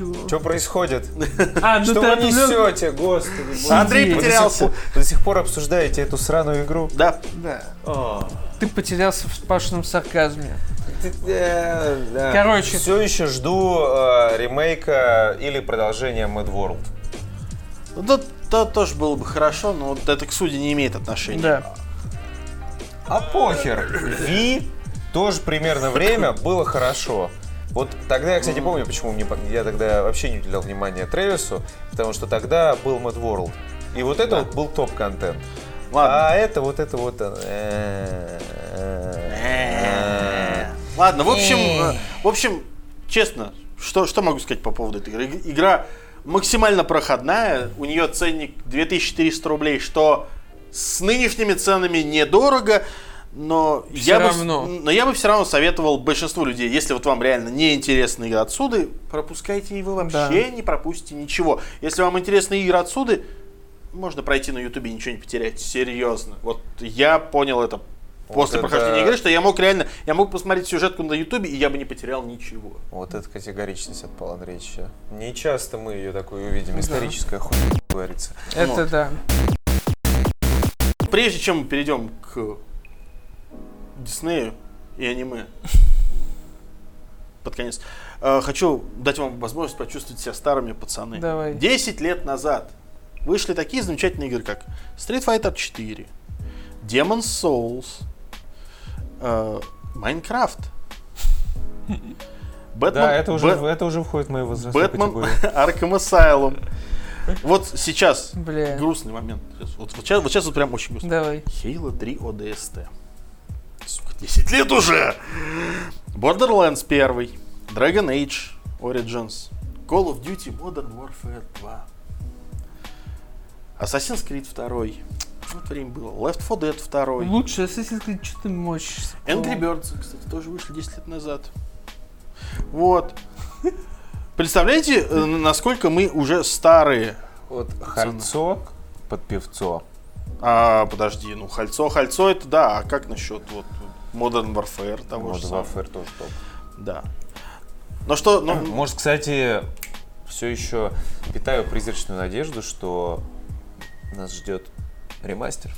Чего? Что происходит? А, ну Что вы несете, господи? Андрей Вы Вы до сих потерялся. до сих пор обсуждаете эту сраную игру? Да. Да. Ты потерялся в Пашином сарказме. Короче. Короче. Все еще жду э, ремейка или продолжения Mad World. Ну, да, да, тоже было бы хорошо, но вот это к суде не имеет отношения. Да. А похер. Ви тоже примерно время было хорошо. Вот тогда я, кстати, помню, почему мне, я тогда вообще не уделял внимания Тревису, потому что тогда был Mad World. И вот это Да. вот был топ-контент. Ладно. А это вот это вот... э, э, Ладно, в общем, э, в общем, честно, что, что могу сказать по поводу этой игры? Иг- Игра максимально проходная, у нее ценник 2400 рублей, что с нынешними ценами недорого, но Всё я, бы, равно. с- но я бы все равно советовал большинству людей, если вот вам реально не интересна игра отсюда, пропускайте и вы вообще не пропустите ничего. Если вам интересна игра отсюда, можно пройти на ютубе и ничего не потерять, серьезно. Вот я понял это после это- прохождения игры, что я мог реально, я мог посмотреть сюжетку на ютубе, и я бы не потерял ничего. Вот это категоричность от Павла Андреевича. Не часто мы ее такой увидим. Историческая хуйня, говорится. Это Вот. да. Прежде чем мы перейдем к Диснею и аниме, под конец, э, хочу дать вам возможность почувствовать себя старыми пацаны. Давай. 10 лет назад вышли такие замечательные игры, как Street Fighter 4, Demon's Souls, Minecraft, Batman, Да, это уже, Б- это уже входит в мою возрастную Бэтмен. Arkham Asylum. Вот сейчас Бля. грустный момент. Вот, вот сейчас, вот сейчас вот прям очень грустно. Давай. Halo 3 ODST. Сука, 10 лет уже! Borderlands 1, Dragon Age Origins, Call of Duty Modern Warfare 2, Assassin's Creed 2, вот время было, Left 4 Dead 2, Лучше Assassin's Creed, что ты мочишься. Angry Birds, кстати, тоже вышли 10 лет назад. Вот. Представляете, э, насколько мы уже старые? Вот Хальцо под певцо. А, подожди, ну Хальцо, Хальцо это да, а как насчет вот Modern Warfare того же Modern самого? Warfare тоже топ. Да. Ну что, ну, Может, кстати, все еще питаю призрачную надежду, что нас ждет ремастер.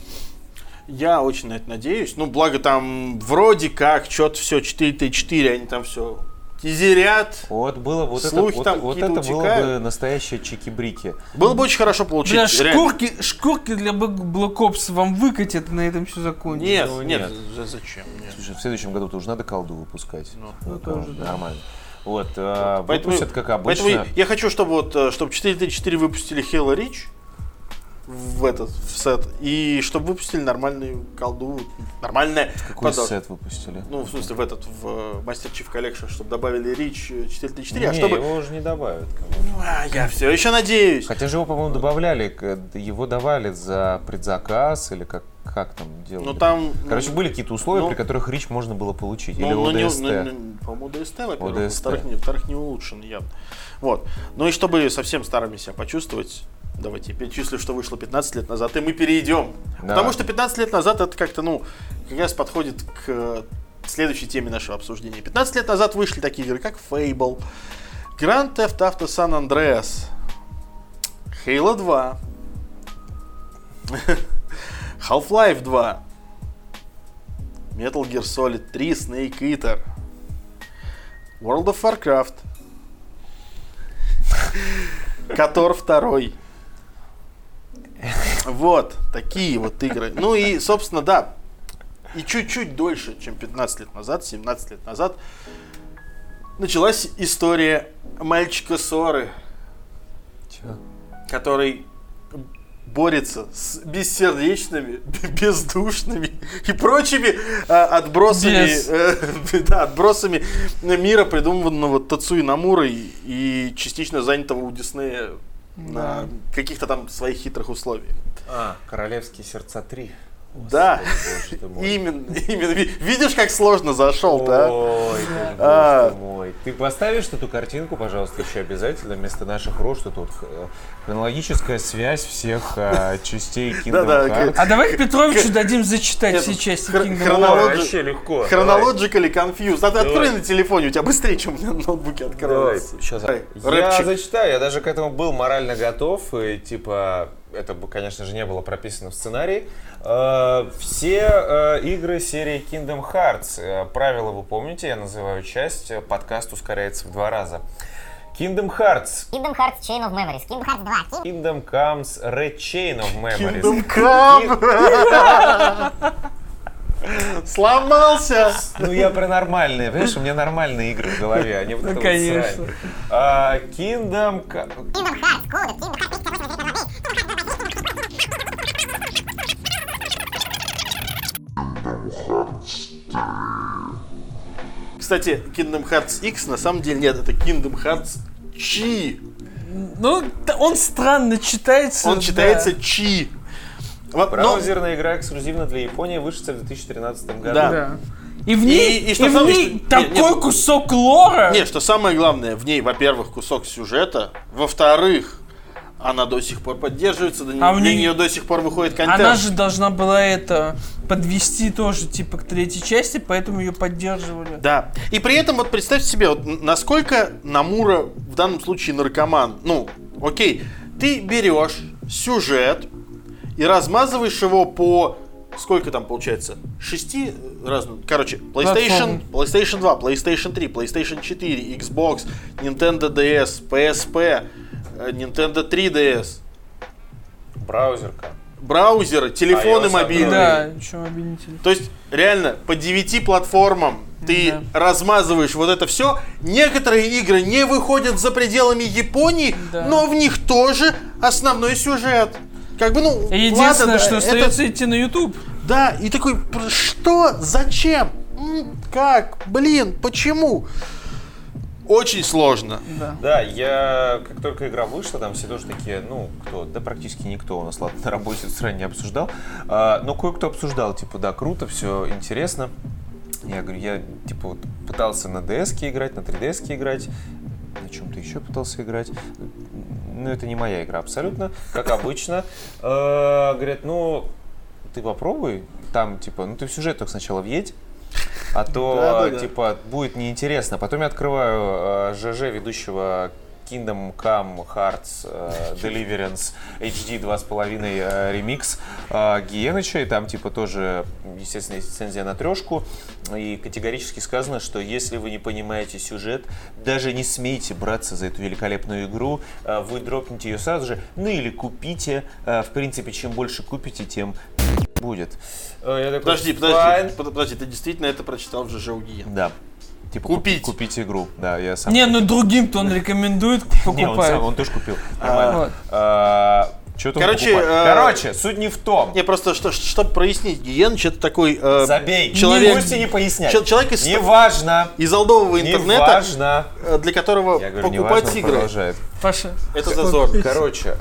я очень на это надеюсь. Ну, благо там вроде как что-то все 4Т4, они там все тизерят. Вот было вот это, Слухи вот, там вот какие-то это было бы настоящее чики-брики. Было бы очень хорошо получить. Бля, реально. шкурки, шкурки для Black Ops вам выкатят, и на этом все закончится. Нет, Ну, нет, нет. за- зачем? Нет. Слушай, в следующем году-то уже надо колду выпускать. Ну, Ну, тоже, да. Нормально. Вот, а, Поэтому- выпустят, как обычно. Поэтому я хочу, чтобы вот, э, чтобы 4Т4 выпустили Halo Reach в этот в сет, и чтобы выпустили нормальную колду, нормальная Какой подо- сет выпустили? Ну, в смысле, в этот, в э, Master Chief Collection, чтобы добавили Reach 4Т4, а Не, чтобы... его уже не добавят. А, я все еще надеюсь. Хотя же его, по-моему, добавляли, его давали за предзаказ или как как там делали? Ну там... Короче, ну, были какие-то условия, ну, при которых рич можно было получить. Ну, Или ну, ОДСТ. ну, не- по-моему, ОДСТ, во-первых, во-вторых, не, во-вторых, не улучшен явно. Вот. Ну и чтобы совсем старыми себя почувствовать, давайте перечислю, что вышло 15 лет назад, и мы перейдем. Да. Потому что 15 лет назад это как-то, ну, как раз подходит к э, следующей теме нашего обсуждения. 15 лет назад вышли такие игры, как Fable, Grand Theft Auto San Andreas, Halo 2, Half-Life 2, Metal Gear Solid 3, Snake Eater, World of Warcraft, Котор 2. Вот, такие вот игры. Ну и, собственно, да, и чуть-чуть дольше, чем 15 лет назад, 17 лет назад, началась история мальчика Соры, Чё? который борется с бессердечными, бездушными и прочими а, отбросами, Без. э, да, отбросами мира, придуманного Тацуи Намурой и частично занятого у Диснея на каких-то там своих хитрых условиях. А, Королевские сердца 3. Да, именно, именно. Ви- Видишь, как сложно зашел, да? Ой, ты ж, А. боже ты мой. Ты поставишь эту картинку, пожалуйста, еще обязательно вместо наших рож, что тут э, хронологическая связь всех э, частей Kingdom Да-да, Hearts. А давай Петровичу дадим зачитать все части Kingdom Hearts. Вообще легко. Chronologically confused. А открой на телефоне, у тебя быстрее, чем у меня на ноутбуке открывается. сейчас. Я зачитаю, я даже к этому был морально готов, и типа, это бы, конечно же, не было прописано в сценарии. Э, Все э, игры серии Kingdom Hearts, э, правила вы помните, я называю часть, э, подкаст ускоряется в два раза. Kingdom Hearts, Kingdom Hearts Chain of Memories, Kingdom Hearts 2, Kingdom Comes Red Chain of Memories. Kingdom Come! Сломался! Ну, я про нормальные, понимаешь, у меня нормальные игры в голове, а не вот Ну, это вот конечно. срань. А, Kingdom... Kingdom Hearts, Kingdom Hearts, Кстати, Kingdom Hearts X на самом деле нет, это Kingdom Hearts Chi. Ну, он странно читается. Он да. читается Chi. Вот, но- Браузерная игра эксклюзивно для Японии вышла в 2013 году. Да. Да. И в ней, И- и и, что в самое, ней что- такой нет, нет. кусок лора. Не, что самое главное, в ней, во-первых, кусок сюжета, во-вторых, она до сих пор поддерживается, до, А для ней- нее до сих пор выходит контент. Она же должна была это подвести тоже, типа, к третьей части, поэтому ее поддерживали. Да. И при этом вот представьте себе, вот насколько Намура в данном случае наркоман. Ну, окей, ты берешь сюжет и размазываешь его по сколько там получается? Шести разных. Короче, PlayStation, PlayStation 2, PlayStation 3, PlayStation 4, Xbox, Nintendo DS, PSP, э, Nintendo 3DS, Браузерка. Браузеры, телефоны iOS, мобильные. Да, что обвинитель. То есть, реально, по 9 платформам ты Да. размазываешь вот это все. Некоторые игры не выходят за пределами Японии, Да. но в них тоже основной сюжет. Как бы, ну, Единственное, ладно, что остается это- идти на YouTube. Да, и такой, «Пр- что? Зачем? Как? Блин, почему? Очень сложно. Да. Да, я, как только игра вышла, там все тоже такие, ну, кто, да практически никто у нас, ладно, на работе срань не обсуждал, А, но кое-кто обсуждал, типа, да, круто, все интересно. Я говорю, я, типа, вот пытался на DS играть, на 3DS играть, на чем-то еще пытался играть. Ну, это не моя игра абсолютно, как обычно. Э, Говорят, ну, ты попробуй, там, типа, ну, ты в сюжет только сначала въедь, а то, Да-да-да. типа, будет неинтересно. Потом я открываю э, ЖЖ ведущего Kingdom Come Hearts э, Deliverance HD 2.5 э, ремикс э, Гиеныча, и там типа тоже, естественно, есть лицензия на трешку, и категорически сказано, что если вы не понимаете сюжет, даже не смейте браться за эту великолепную игру, вы дропнете ее сразу же, ну или купите, в принципе, чем больше купите, тем будет. Я такой, Подожди, подожди, под- подожди, ты действительно это прочитал в ЖЖ у Гиен? Да. Типа Купить. купить. Купить игру, да, я сам. Не, ну другим-то он рекомендует Не, он покупать. сам, он тоже купил. Нормально. Вот. что Короче, э, Короче, суть не в том. Не, просто, что, чтобы прояснить, Гиеныч это такой э, Забей. человек- Не можете не пояснять. чел- человек из- Не важно. из олдового Не интернета, важно. э, для которого Я говорю, не покупать важно, он игры продолжает. Паша. это зазорно. Короче,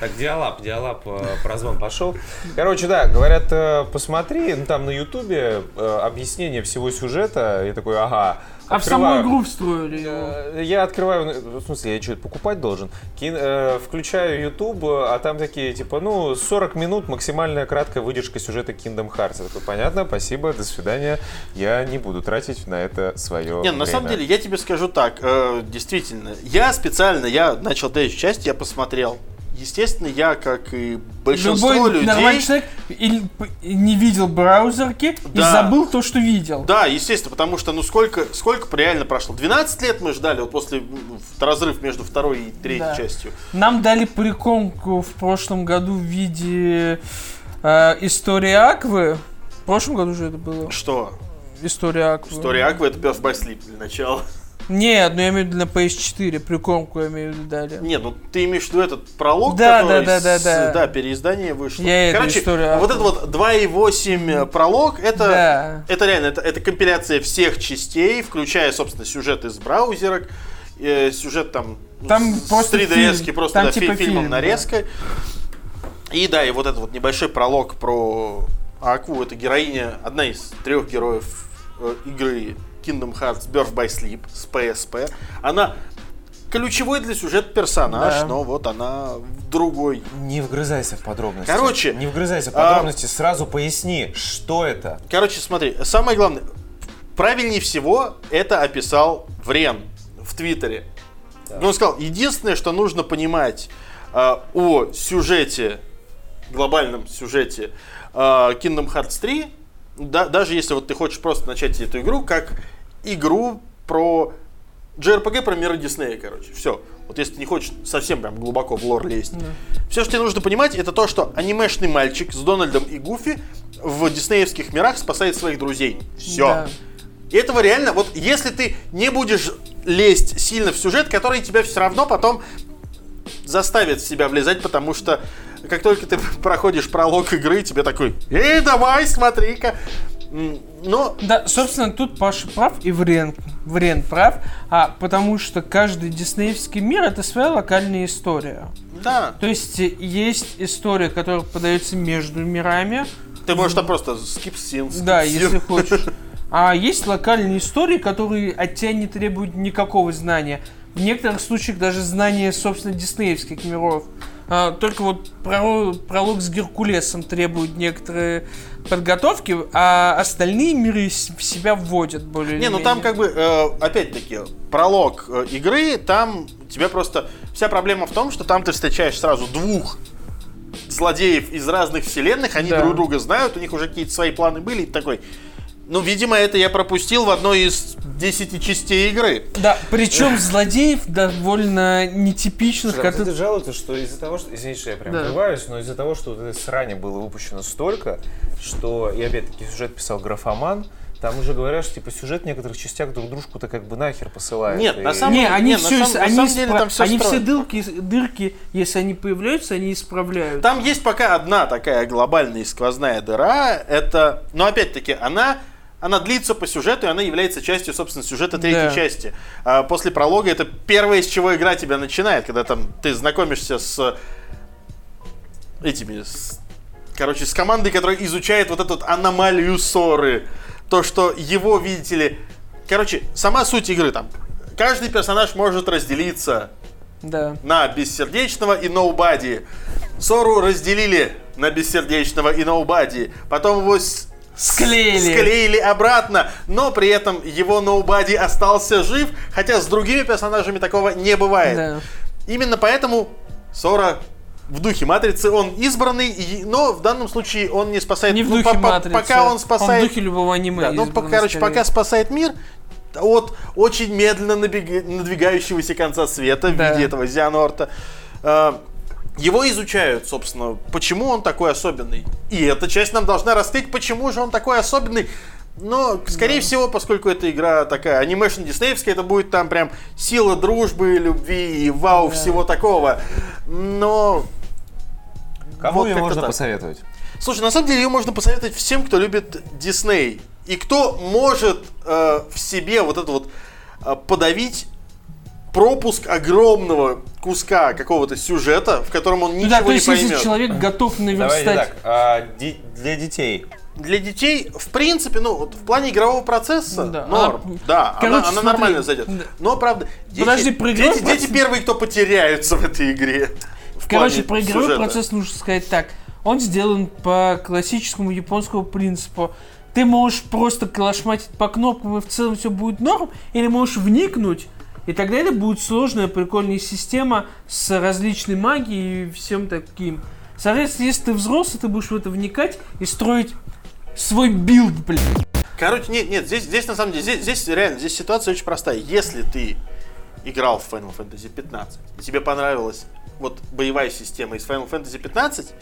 Так, диалап, диалап, э, прозвон пошел. Короче, да, говорят, э, посмотри, ну, там на ютубе э, объяснение всего сюжета. Я такой, ага. А в саму Открываю. игру встроили его. Я открываю, ну, в смысле, я что-то покупать должен. Кин- э, включаю YouTube, а там такие, типа, ну, 40 минут максимальная краткая выдержка сюжета Kingdom Hearts. Я такой, понятно, спасибо, до свидания. Я не буду тратить на это свое Не, на самом деле, я тебе скажу так, э, действительно, я специально, я начал третью часть, я посмотрел. Естественно, я, как и большинство Любой людей... нормальный человек не видел браузерки и Да. забыл то, что видел. Да, естественно, потому что, ну, сколько, сколько реально прошло? 12 лет мы ждали, вот после в- разрыв между второй и третьей Да. частью. Нам дали приколку в прошлом году в виде э, истории Аквы. В прошлом году же это было. Что? История Аквы. История Аквы это by Sleep для начала. Нет, ну я имею в виду на PS4, приколку я имею в виду дали. Не, ну ты имеешь в виду этот пролог, Да, который да, да, с- да, да. переиздание вышло. Я эту Короче, историю вот этот вот 2.8 пролог, это, Да. это реально, это, это компиляция всех частей, включая, собственно, сюжет из браузерок, э, сюжет там, Там с просто 3DS, фильм. просто Там да, типа фильмом фильм, да. нарезка. И да, и вот этот вот небольшой пролог про Акву, это героиня, одна из трех героев э, игры Kingdom Hearts Birth by Sleep с PSP. Она ключевой для сюжета персонаж, Да. но вот она в другой. Не вгрызайся в подробности. Короче, Не вгрызайся в а- подробности, сразу поясни, что это. Короче, смотри, самое главное, правильнее всего это описал Врен в Твиттере. Ну, Он сказал, единственное, что нужно понимать э, о сюжете, глобальном сюжете э, Kingdom Hearts 3, да- даже если вот ты хочешь просто начать эту игру, как игру про JRPG про мира Диснея, короче. Все. Вот если ты не хочешь совсем прям глубоко в лор лезть. Все, что тебе нужно понимать, это то, что анимешный мальчик с Дональдом и Гуфи в диснеевских мирах спасает своих друзей. Все. Да. И этого реально, вот если ты не будешь лезть сильно в сюжет, который тебя все равно потом заставит себя влезать, потому что как только ты проходишь пролог игры, тебе такой, эй, давай, смотри-ка. Но Да, собственно, тут Паша прав и Врен, Врен прав, а, потому что каждый диснеевский мир это своя локальная история. да, То есть есть история, которая подается между мирами, ты можешь там просто skip scenes. да, skip если scene. хочешь. А есть локальные истории, которые от тебя не требуют никакого знания. В некоторых случаях даже знания, собственно, диснеевских миров. А, только вот про- пролог с Геркулесом требует некоторые подготовки, а остальные миры в себя вводят более Не, ну там как бы, э, опять-таки, пролог э, игры, там тебя просто... Вся проблема в том, что там ты встречаешь сразу двух злодеев из разных вселенных, они Да. друг друга знают, у них уже какие-то свои планы были, и такой... Ну, видимо, это я пропустил в одной из 10 частей игры. Да, причем злодеев довольно нетипичных, Слушай, а которые... кстати, жалуются, что из-за того, что... Извините, что я прям Да. врываюсь, но из-за того, что вот этой срани было выпущено столько, что... И опять-таки сюжет писал графоман, там уже говорят, что типа сюжет в некоторых частях друг дружку-то как бы нахер посылает. Нет, И- на самом- Не, они не, на все, самом- на они, самом деле там всё они все дырки, дырки, если они появляются, они исправляют. Там есть пока одна такая глобальная и сквозная дыра. Это, но опять-таки, она, она длится по сюжету, и она является частью, собственно, сюжета третьей Да. части. А после пролога это первое, с чего игра тебя начинает, когда там ты знакомишься с этими, с- короче, с командой, которая изучает вот эту вот аномалию ссоры. То, что его, видите ли... Короче, сама суть игры там. Каждый персонаж может разделиться Да. на бессердечного и ноубади. Сору разделили на бессердечного и ноубади. Потом его с- Склеили. склеили обратно, но при этом его ноубади остался жив, хотя с другими персонажами такого не бывает. Да. Именно поэтому Сора в духе Матрицы, он избранный, но в данном случае он не спасает... Не в ну, духе по- по- матрицы. Пока он спасает... в духе любого аниме. Да, ну, по- короче, скорее. пока спасает мир от очень медленно надвигающегося конца света в Да. виде этого Зианорта. Его изучают, собственно, почему он такой особенный. И эта часть нам должна раскрыть, почему же он такой особенный. Но, скорее всего, поскольку эта игра такая анимешн диснеевская, это будет там прям сила дружбы, любви и вау, Да. всего такого. Но Кому вот ее можно так. посоветовать? Слушай, на самом деле ее можно посоветовать всем, кто любит Дисней. И кто может э, в себе вот это вот э, подавить пропуск огромного куска какого-то сюжета, в котором он Ну ничего да, то не есть, если поймет. человек готов Давайте наверстать... так, а, ди- для детей. Для детей, в принципе, ну, вот в плане игрового процесса, Да. норм. Она- да, Короче, она, она смотри. нормально зайдет. Да. Но, правда, дети, Подожди, про дети, дети процесс- первые, кто потеряются в этой игре. В Короче, про игровой сюжета. процесс нужно сказать так. Он сделан по классическому японскому принципу. Ты можешь просто колошматить по кнопкам, и в целом все будет норм, или можешь вникнуть, и тогда это будет сложная, прикольная система с различной магией и всем таким. Соответственно, если ты взрослый, ты будешь в это вникать и строить свой билд, блин. Короче, нет, нет, здесь, здесь на самом деле, здесь, здесь реально, здесь ситуация очень простая. Если ты играл в Final Fantasy 15, и тебе понравилась вот боевая система из Final Fantasy 15, то,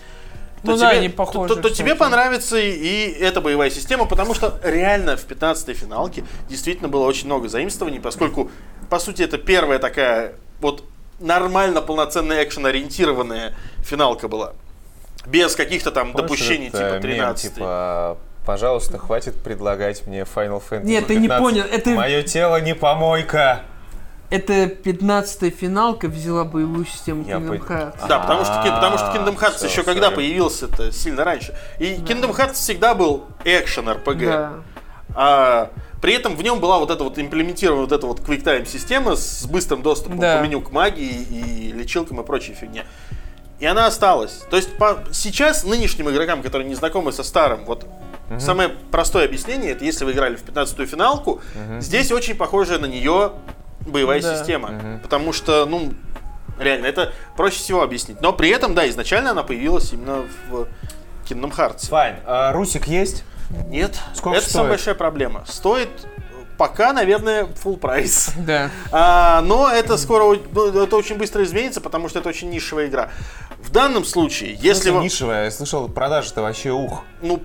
Ну тебе, да, они то- похожи, то- то тебе кстати. понравится и, и эта боевая система, потому что реально в 15-й финалке действительно было очень много заимствований, поскольку, по сути, это первая такая вот нормально полноценная экшен-ориентированная финалка была. Без каких-то там Помнишь допущений этот, типа э, мем, 13 типа, пожалуйста, хватит предлагать мне Final Fantasy Нет, ты не 15. понял, это- Мое тело не помойка. Это 15-я финалка взяла боевую систему Я Kingdom. Hearts. Да, потому что, ки- потому что Kingdom Hearts еще когда появился, это сильно раньше. И Kingdom Hearts всегда был экшен RPG. Да. А при этом в нем была вот эта вот имплементирована вот эта вот QuickTime система с быстрым доступом Да. по меню к магии и лечилкам и прочей фигне. И она осталась. То есть по, сейчас нынешним игрокам, которые не знакомы со старым, вот самое простое объяснение, это если вы играли в 15-ю финалку, здесь очень похожая на нее боевая Да. система. Потому что, ну, реально, это проще всего объяснить. Но при этом, да, изначально она появилась именно в Kingdom Hearts. Файн. А Русик есть? Нет, Сколько это самая стоит? большая проблема. Стоит пока, наверное, full прайс. Да. А, но это скоро, ну, это очень быстро изменится, потому что это очень нишевая игра. В данном случае, если Если вы, нишевая, я слышал, продажи-то вообще ух. ну,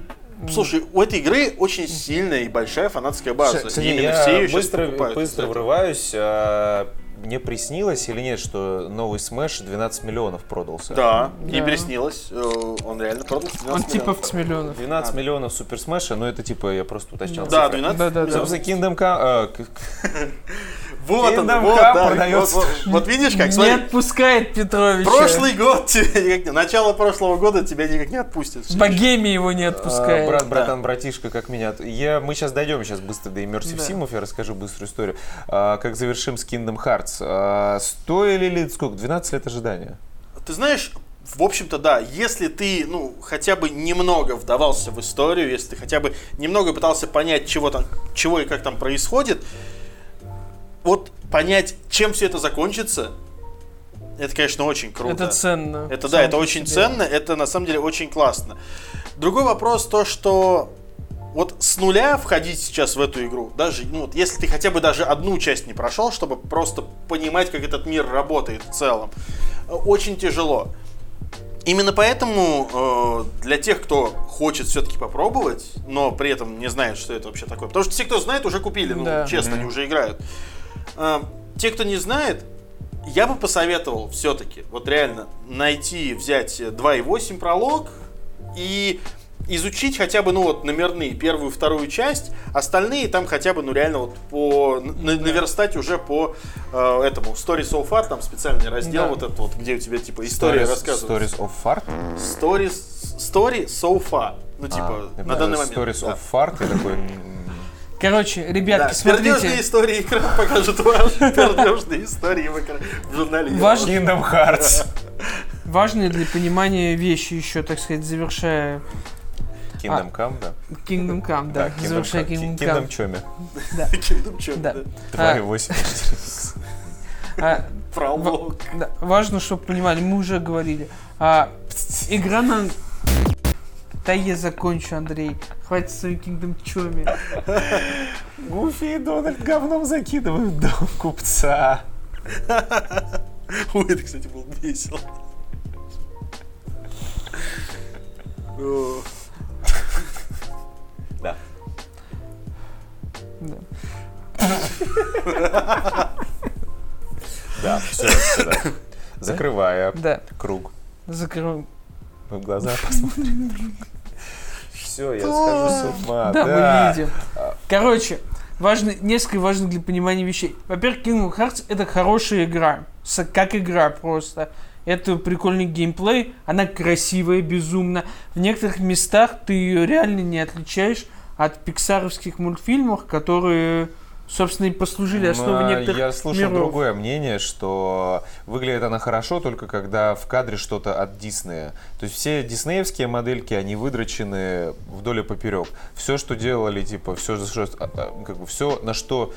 слушай, у этой игры очень сильная и большая фанатская база. Кстати, И именно я все ее быстро, быстро врываюсь. а, Мне приснилось или нет, что новый Smash 12 миллионов продался? Да, не Да. приснилось. э, Он реально продался 12 Он типа миллионов. в миллионов. 12 миллионов Супер Смэша, но это типа, я просто уточнял Да, цифры. 12 Да, да, да. миллионов. Собственно, Kingdom Come... Вот он, вот, да, вот, вот, вот видишь, как, Не смотри, отпускает Петровича. прошлый год тебе никак не- начало прошлого года тебя никак не отпустит. В Богеме его не а, отпускает. брат, братан, братишка, как меня... Я, мы сейчас дойдем сейчас быстро до Immersive Да. Simов, я расскажу быструю историю. А, как завершим с Kingdom Hearts. А, стоили ли, сколько, 12 лет ожидания? Ты знаешь, в общем-то, да, если ты, ну, хотя бы немного вдавался в историю, если ты хотя бы немного пытался понять, чего там, чего и как там происходит, вот понять, чем все это закончится, это, конечно, очень круто. Это ценно. Это да, это очень себе. ценно, это на самом деле очень классно. Другой вопрос то, что вот с нуля входить сейчас в эту игру, даже, ну, вот если ты хотя бы даже одну часть не прошел, чтобы просто понимать, как этот мир работает в целом, э, очень тяжело. Именно поэтому э, для тех, кто хочет все-таки попробовать, но при этом не знает, что это вообще такое, потому что все, кто знает, уже купили, ну, Да. честно, они уже играют. Э, те, кто не знает, я бы посоветовал все-таки, вот реально, найти, взять 2.8 пролог и изучить хотя бы, ну вот, номерные, первую, вторую часть, остальные там хотя бы, ну реально вот по, на- наверстать уже по э, этому Story So Far, там специальный раздел Да. вот этот вот, где у тебя типа история Stories- рассказывается. Stories of Fart? Stories, story So Far. Ну, типа, А, на данный момент. Stories да. of Fart, я такой... Короче, Да, ребятки, пердежные смотрите. истории экран покажут ваши пердежные истории в, экран- в журнале. Ваш- Kingdom Hearts. Важные для понимания вещи еще, так сказать, завершая Kingdom Come, да? Kingdom Come, да, Kingdom завершая. Kingdom Kingdom Come. Kingdom Come, Да. да. А, 2.8. а, Пролог. да, важно, чтобы понимали, мы уже говорили. А, игра на... Да я закончу, Андрей. Хватит своим Kingdom Чоми. Гуфи и Дональд говном закидывают дом купца. Ой, это, кстати, было весело. Да. Да. Да, все, Закрывая Да, круг. закрываем. Мы в глаза посмотрим. Все, я схожу с ума. Да, мы видим. Короче, важны, несколько важных для понимания вещей. Во-первых, Kingdom Hearts это хорошая игра. Как игра просто. Это прикольный геймплей, она красивая, безумно. В некоторых местах ты ее реально не отличаешь от пиксаровских мультфильмов, которые, собственно, и послужили основой Но некоторых Я слышал миров. другое мнение, что выглядит она хорошо только когда в кадре что-то от Диснея. То есть все диснеевские модельки, они выдрочены вдоль и поперек. Все, что делали, типа, все, как бы, все, на что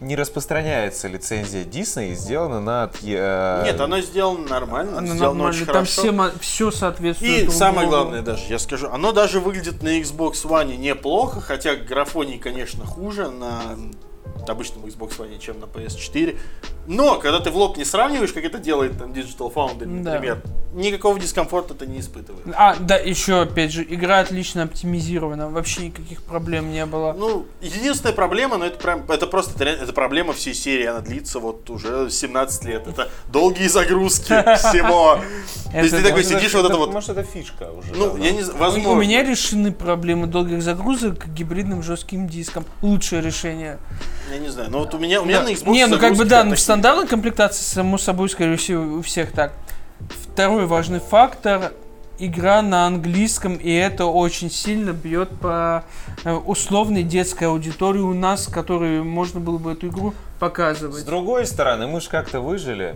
не распространяется лицензия Дисней, сделано на... от- э, Нет, оно сделано нормально, Она сделано нормальная, очень Там хорошо. все, мо- все соответствует И друг самое главное даже, я скажу, оно даже выглядит на Xbox One неплохо, хотя графоний, конечно, хуже на обычном Xbox One, чем на PS4. Но, когда ты в лоб не сравниваешь, как это делает там Digital Foundry, Да. например, никакого дискомфорта ты не испытываешь. А, да, еще опять же, игра отлично оптимизирована, вообще никаких проблем не было. Ну, единственная проблема, но это, прям, это просто это, проблема всей серии, она длится вот уже 17 лет. Это долгие загрузки всего. То есть ты такой сидишь, вот это вот, Может, это фишка уже. ну, я не знаю. У меня решены проблемы долгих загрузок гибридным жестким диском. Лучшее решение. Я не знаю, но вот у меня, у меня Да. на Xbox Не, ну как бы да, вот ну, в стандартной комплектации, само собой, скорее всего, у всех так. Второй важный фактор игра на английском, и это очень сильно бьет по э, условной детской аудитории у нас, которой можно было бы эту игру С показывать. другой стороны, мы же как-то выжили.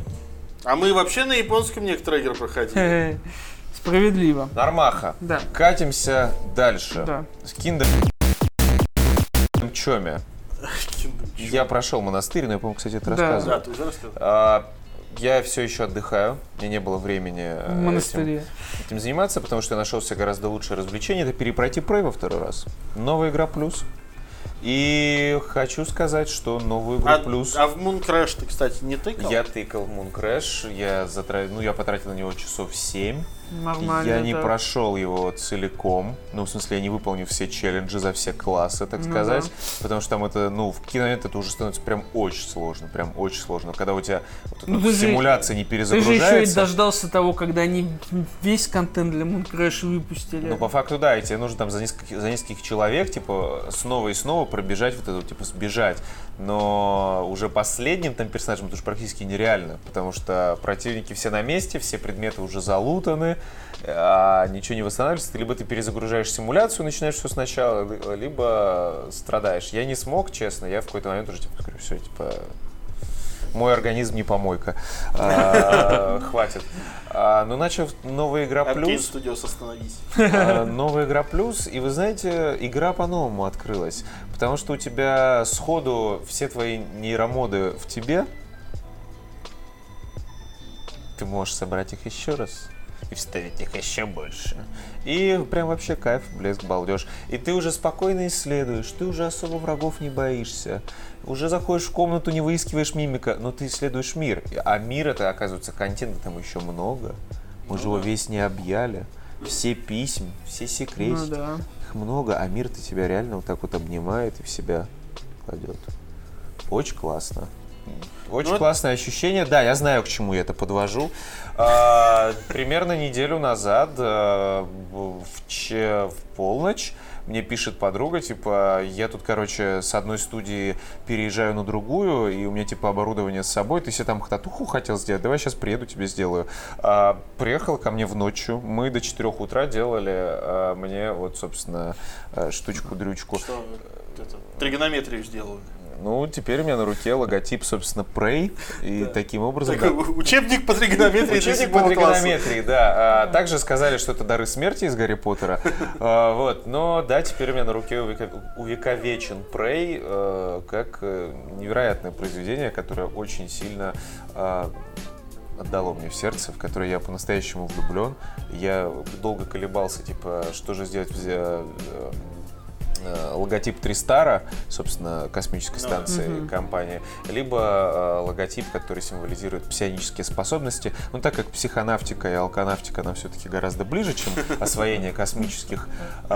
А мы вообще на японском некоторые игры проходили. Справедливо. Нормаха. Да. Катимся дальше. Да. С Киндер Чоме. Я прошел монастырь, но я, по-моему, кстати, это Да. рассказывал. Да, ты уже рассказал. А, я все еще отдыхаю. Мне не было времени э, этим, монастыре. этим заниматься, потому что я нашел себе гораздо лучшее развлечение. Это перепройти Prey во второй раз. Новая игра плюс. И хочу сказать, что новую игру А, плюс а в Moon Crash ты, кстати, не тыкал? я тыкал в Moon Crash. Я, затра... ну, я потратил на него часов 7. Нормально. Я не да. прошел его целиком. Ну, в смысле, я не выполнил все челленджи за все классы, так Ну сказать. да. Потому что там это, ну, в киномомент это уже становится прям очень сложно. Прям очень сложно. Когда у тебя вот Ну, вот же- симуляция не Ты же еще и перезагружается. дождался того, когда они весь контент для Moon Crash выпустили. Ну, по факту, да, и тебе нужно там за нескольких, за нескольких человек, типа, снова и снова пробежать вот это, типа, сбежать. Но уже последним там персонажем это уже практически нереально, потому что противники все на месте, все предметы уже залутаны, а ничего не восстанавливается. Ты либо ты перезагружаешь симуляцию, начинаешь все сначала, ли- либо страдаешь. Я не смог, честно, я в какой-то момент уже, типа, говорю, все, типа, мой организм не помойка. А, Хватит. А, Ну, начал новая игра Arcade плюс. Studios, остановись. А, Новая игра плюс, и вы знаете, игра по-новому открылась. Потому что у тебя сходу все твои нейромоды в тебе. Ты можешь собрать их еще раз и вставить их еще больше. И прям вообще кайф, блеск, балдеж. И ты уже спокойно исследуешь, ты уже особо врагов не боишься. Уже заходишь в комнату, не выискиваешь мимика, но ты исследуешь мир. А мир это, оказывается, контента там еще много. Мы же его весь не объяли. Все письма, все Ну секретики. да. Их много, а мир-то тебя реально вот так вот обнимает и в себя кладет. Очень классно. Очень Ну, классное ощущение. Да, я знаю, к чему я это подвожу. А, Примерно неделю назад, а, в полночь, мне пишет подруга, типа, я тут, короче, с одной студии переезжаю на другую, и у меня, типа, оборудование с собой, ты себе там татуху хотел сделать, давай сейчас приеду, тебе сделаю. А, приехал ко мне в ночью, мы до 4 утра делали а, мне, вот, собственно, а, штучку-дрючку. Что это, тригонометрию сделаю. Ну, теперь у меня на руке логотип, собственно, Prey, и таким образом... да. Такой учебник по тригонометрии Учебник по класса. тригонометрии, да. А, также сказали, что это дары смерти из Гарри Поттера. А, вот. Но да, теперь у меня на руке увековечен Prey э, как э, невероятное произведение, которое очень сильно а, отдало мне в сердце, в которое я по-настоящему влюблен. Я долго колебался, типа, что же сделать, э, логотип Тристара, собственно, космической Да. станции компании, либо э, логотип, который символизирует псионические способности. Но так как психонавтика и алканавтика нам все-таки гораздо ближе, чем освоение космических э,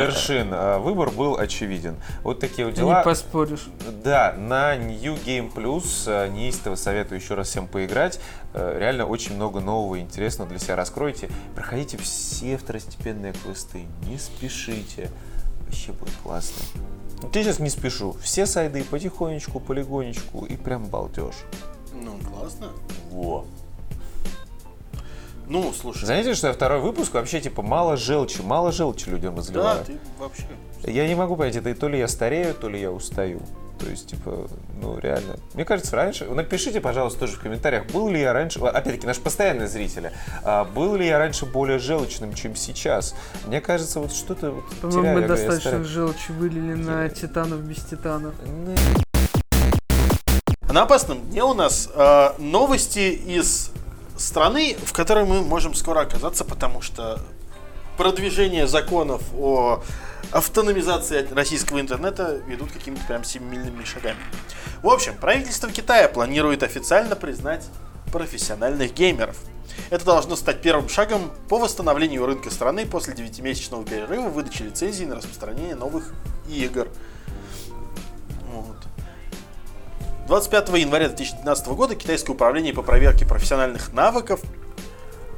вершин, э, выбор был очевиден. Вот такие вот дела. Не поспоришь. Да, на New Game Plus э, неистово советую еще раз всем поиграть. Э, Реально очень много нового и интересного для себя раскройте. Проходите все второстепенные квесты, не спешите. Вообще будет классно. Вот Я сейчас не спешу. Все сайды потихонечку, полигонечку и прям балдеж. Ну, классно. Во. Ну, слушай. Заметили, что я второй выпуск вообще типа мало желчи, мало желчи людям Да, разливаю. ты вообще... Я не могу понять, это то ли я старею, то ли я устаю. То есть, типа, ну, реально. Мне кажется, раньше... Напишите, пожалуйста, тоже в комментариях, был ли я раньше... Опять-таки, наши постоянные зрители. а, был ли я раньше более желчным, чем сейчас? Мне кажется, вот что-то вот По-моему, теряю, мы достаточно старею. желчи вылили на титанов без титанов. Ну, На опасном дне у нас э, новости из страны, в которой мы можем скоро оказаться, потому что продвижение законов о автономизации российского интернета ведут какими-то прям семимильными шагами. В общем, правительство Китая планирует официально признать профессиональных геймеров. Это должно стать первым шагом по восстановлению рынка страны после 9-месячного перерыва выдачи лицензий на распространение новых игр. Вот. 25 января 2012 года Китайское управление по проверке профессиональных навыков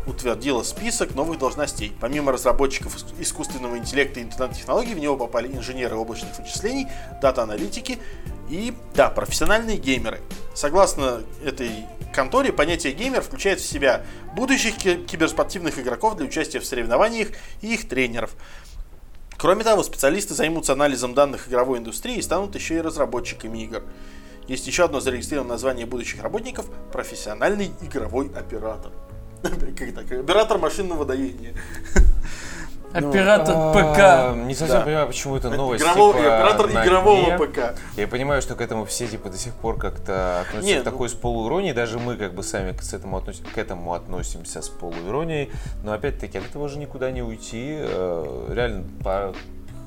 утвердило список новых должностей. Помимо разработчиков иск- искусственного интеллекта и интернет-технологий, в него попали инженеры облачных вычислений, дата-аналитики и, да, профессиональные геймеры. Согласно этой конторе, понятие геймер включает в себя будущих ки- киберспортивных игроков для участия в соревнованиях и их тренеров. Кроме того, специалисты займутся анализом данных игровой индустрии и станут еще и разработчиками игр. Есть еще одно зарегистрированное название будущих работников – профессиональный игровой оператор. Как так? Оператор машинного доения. Оператор а, ПК. Не совсем Да. понимаю, почему это новость. Игрового- типа, оператор на игрового дне. ПК. Я понимаю, что к этому все типа до сих пор как-то относятся Не, к такой с полуиронией, даже мы как бы сами к этому, относ- к этому относимся с полуиронией, но опять-таки от этого же никуда не уйти. Э, Реально, по-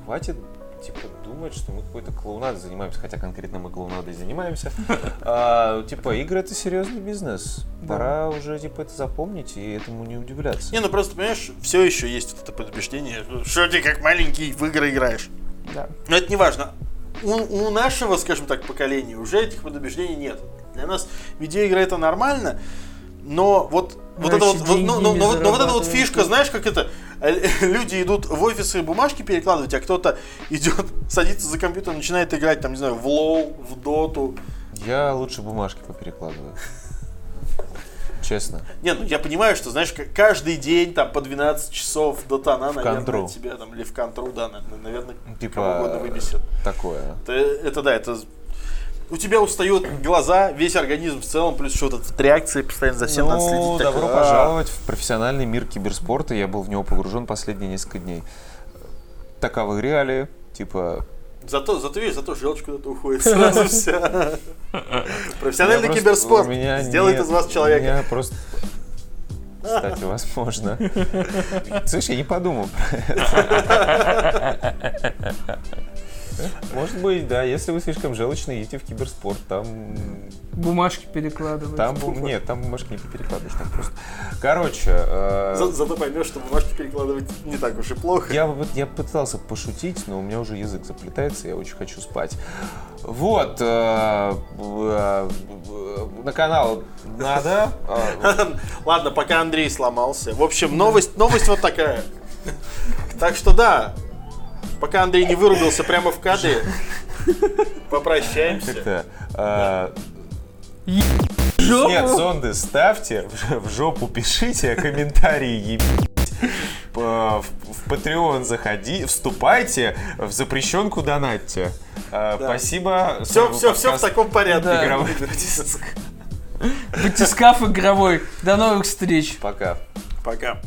хватит типа думать, что мы какой-то клоунадой занимаемся, хотя конкретно мы клоунадой занимаемся. А, типа, игры это серьезный бизнес. Пора уже типа это запомнить и этому не удивляться. Не, ну просто, понимаешь, все еще есть вот это предубеждение, что ты как маленький в игры играешь. Да. Но это не важно. У, у нашего, скажем так, поколения уже этих предубеждений нет. Для нас видеоигры это нормально, но вот, вот, это вот, вот- ну, ну, вот- но вот эта вот фишка, знаешь, как это, люди идут в офисы бумажки перекладывать, а кто-то идет, садится за компьютер, начинает играть, там, не знаю, в лоу, в доту. Я лучше бумажки поперекладываю. Честно. Не, ну я понимаю, что, знаешь, каждый день там по 12 часов дотана, наверное, контру. тебя там, или в контру, да, на- наверное, Типа, кого угодно выбесит. Такое. Это, это да, это у тебя устают глаза, весь организм в целом, плюс эта вот реакция постоянно за всем надо ну, следить. так, добро а, пожаловать в профессиональный мир киберспорта. Я был в него погружен последние несколько дней. Таковы реалии. Типа, Зато, зато видишь, зато желчь куда-то уходит сразу вся. Профессиональный киберспорт сделает из вас человека. просто... Кстати, возможно. Слышь, я не подумал про это. Может быть, да, если вы слишком желчный, идите в киберспорт, там... Бумажки перекладывать. Там, бу- нет, там бумажки не перекладываешь, там просто... Короче, э, За- Зато поймешь, что бумажки перекладывать не так уж и плохо. Я, вот- я пытался пошутить, но у меня уже язык заплетается, я очень хочу спать. Вот, э, э, на канал надо. э, Ладно, пока Андрей сломался. В общем, новость, новость вот такая. Так что да, пока Андрей не вырубился прямо в кадре, попрощаемся. Жопу. нет, зонды ставьте, в жопу пишите, комментарии ебить. П- В, в Patreon заходи, вступайте, в запрещенку донатьте. Э, Спасибо. Все, все, все в таком порядке. Да. «Игровой батиск». Батискаф игровой. До новых встреч. Пока. Пока.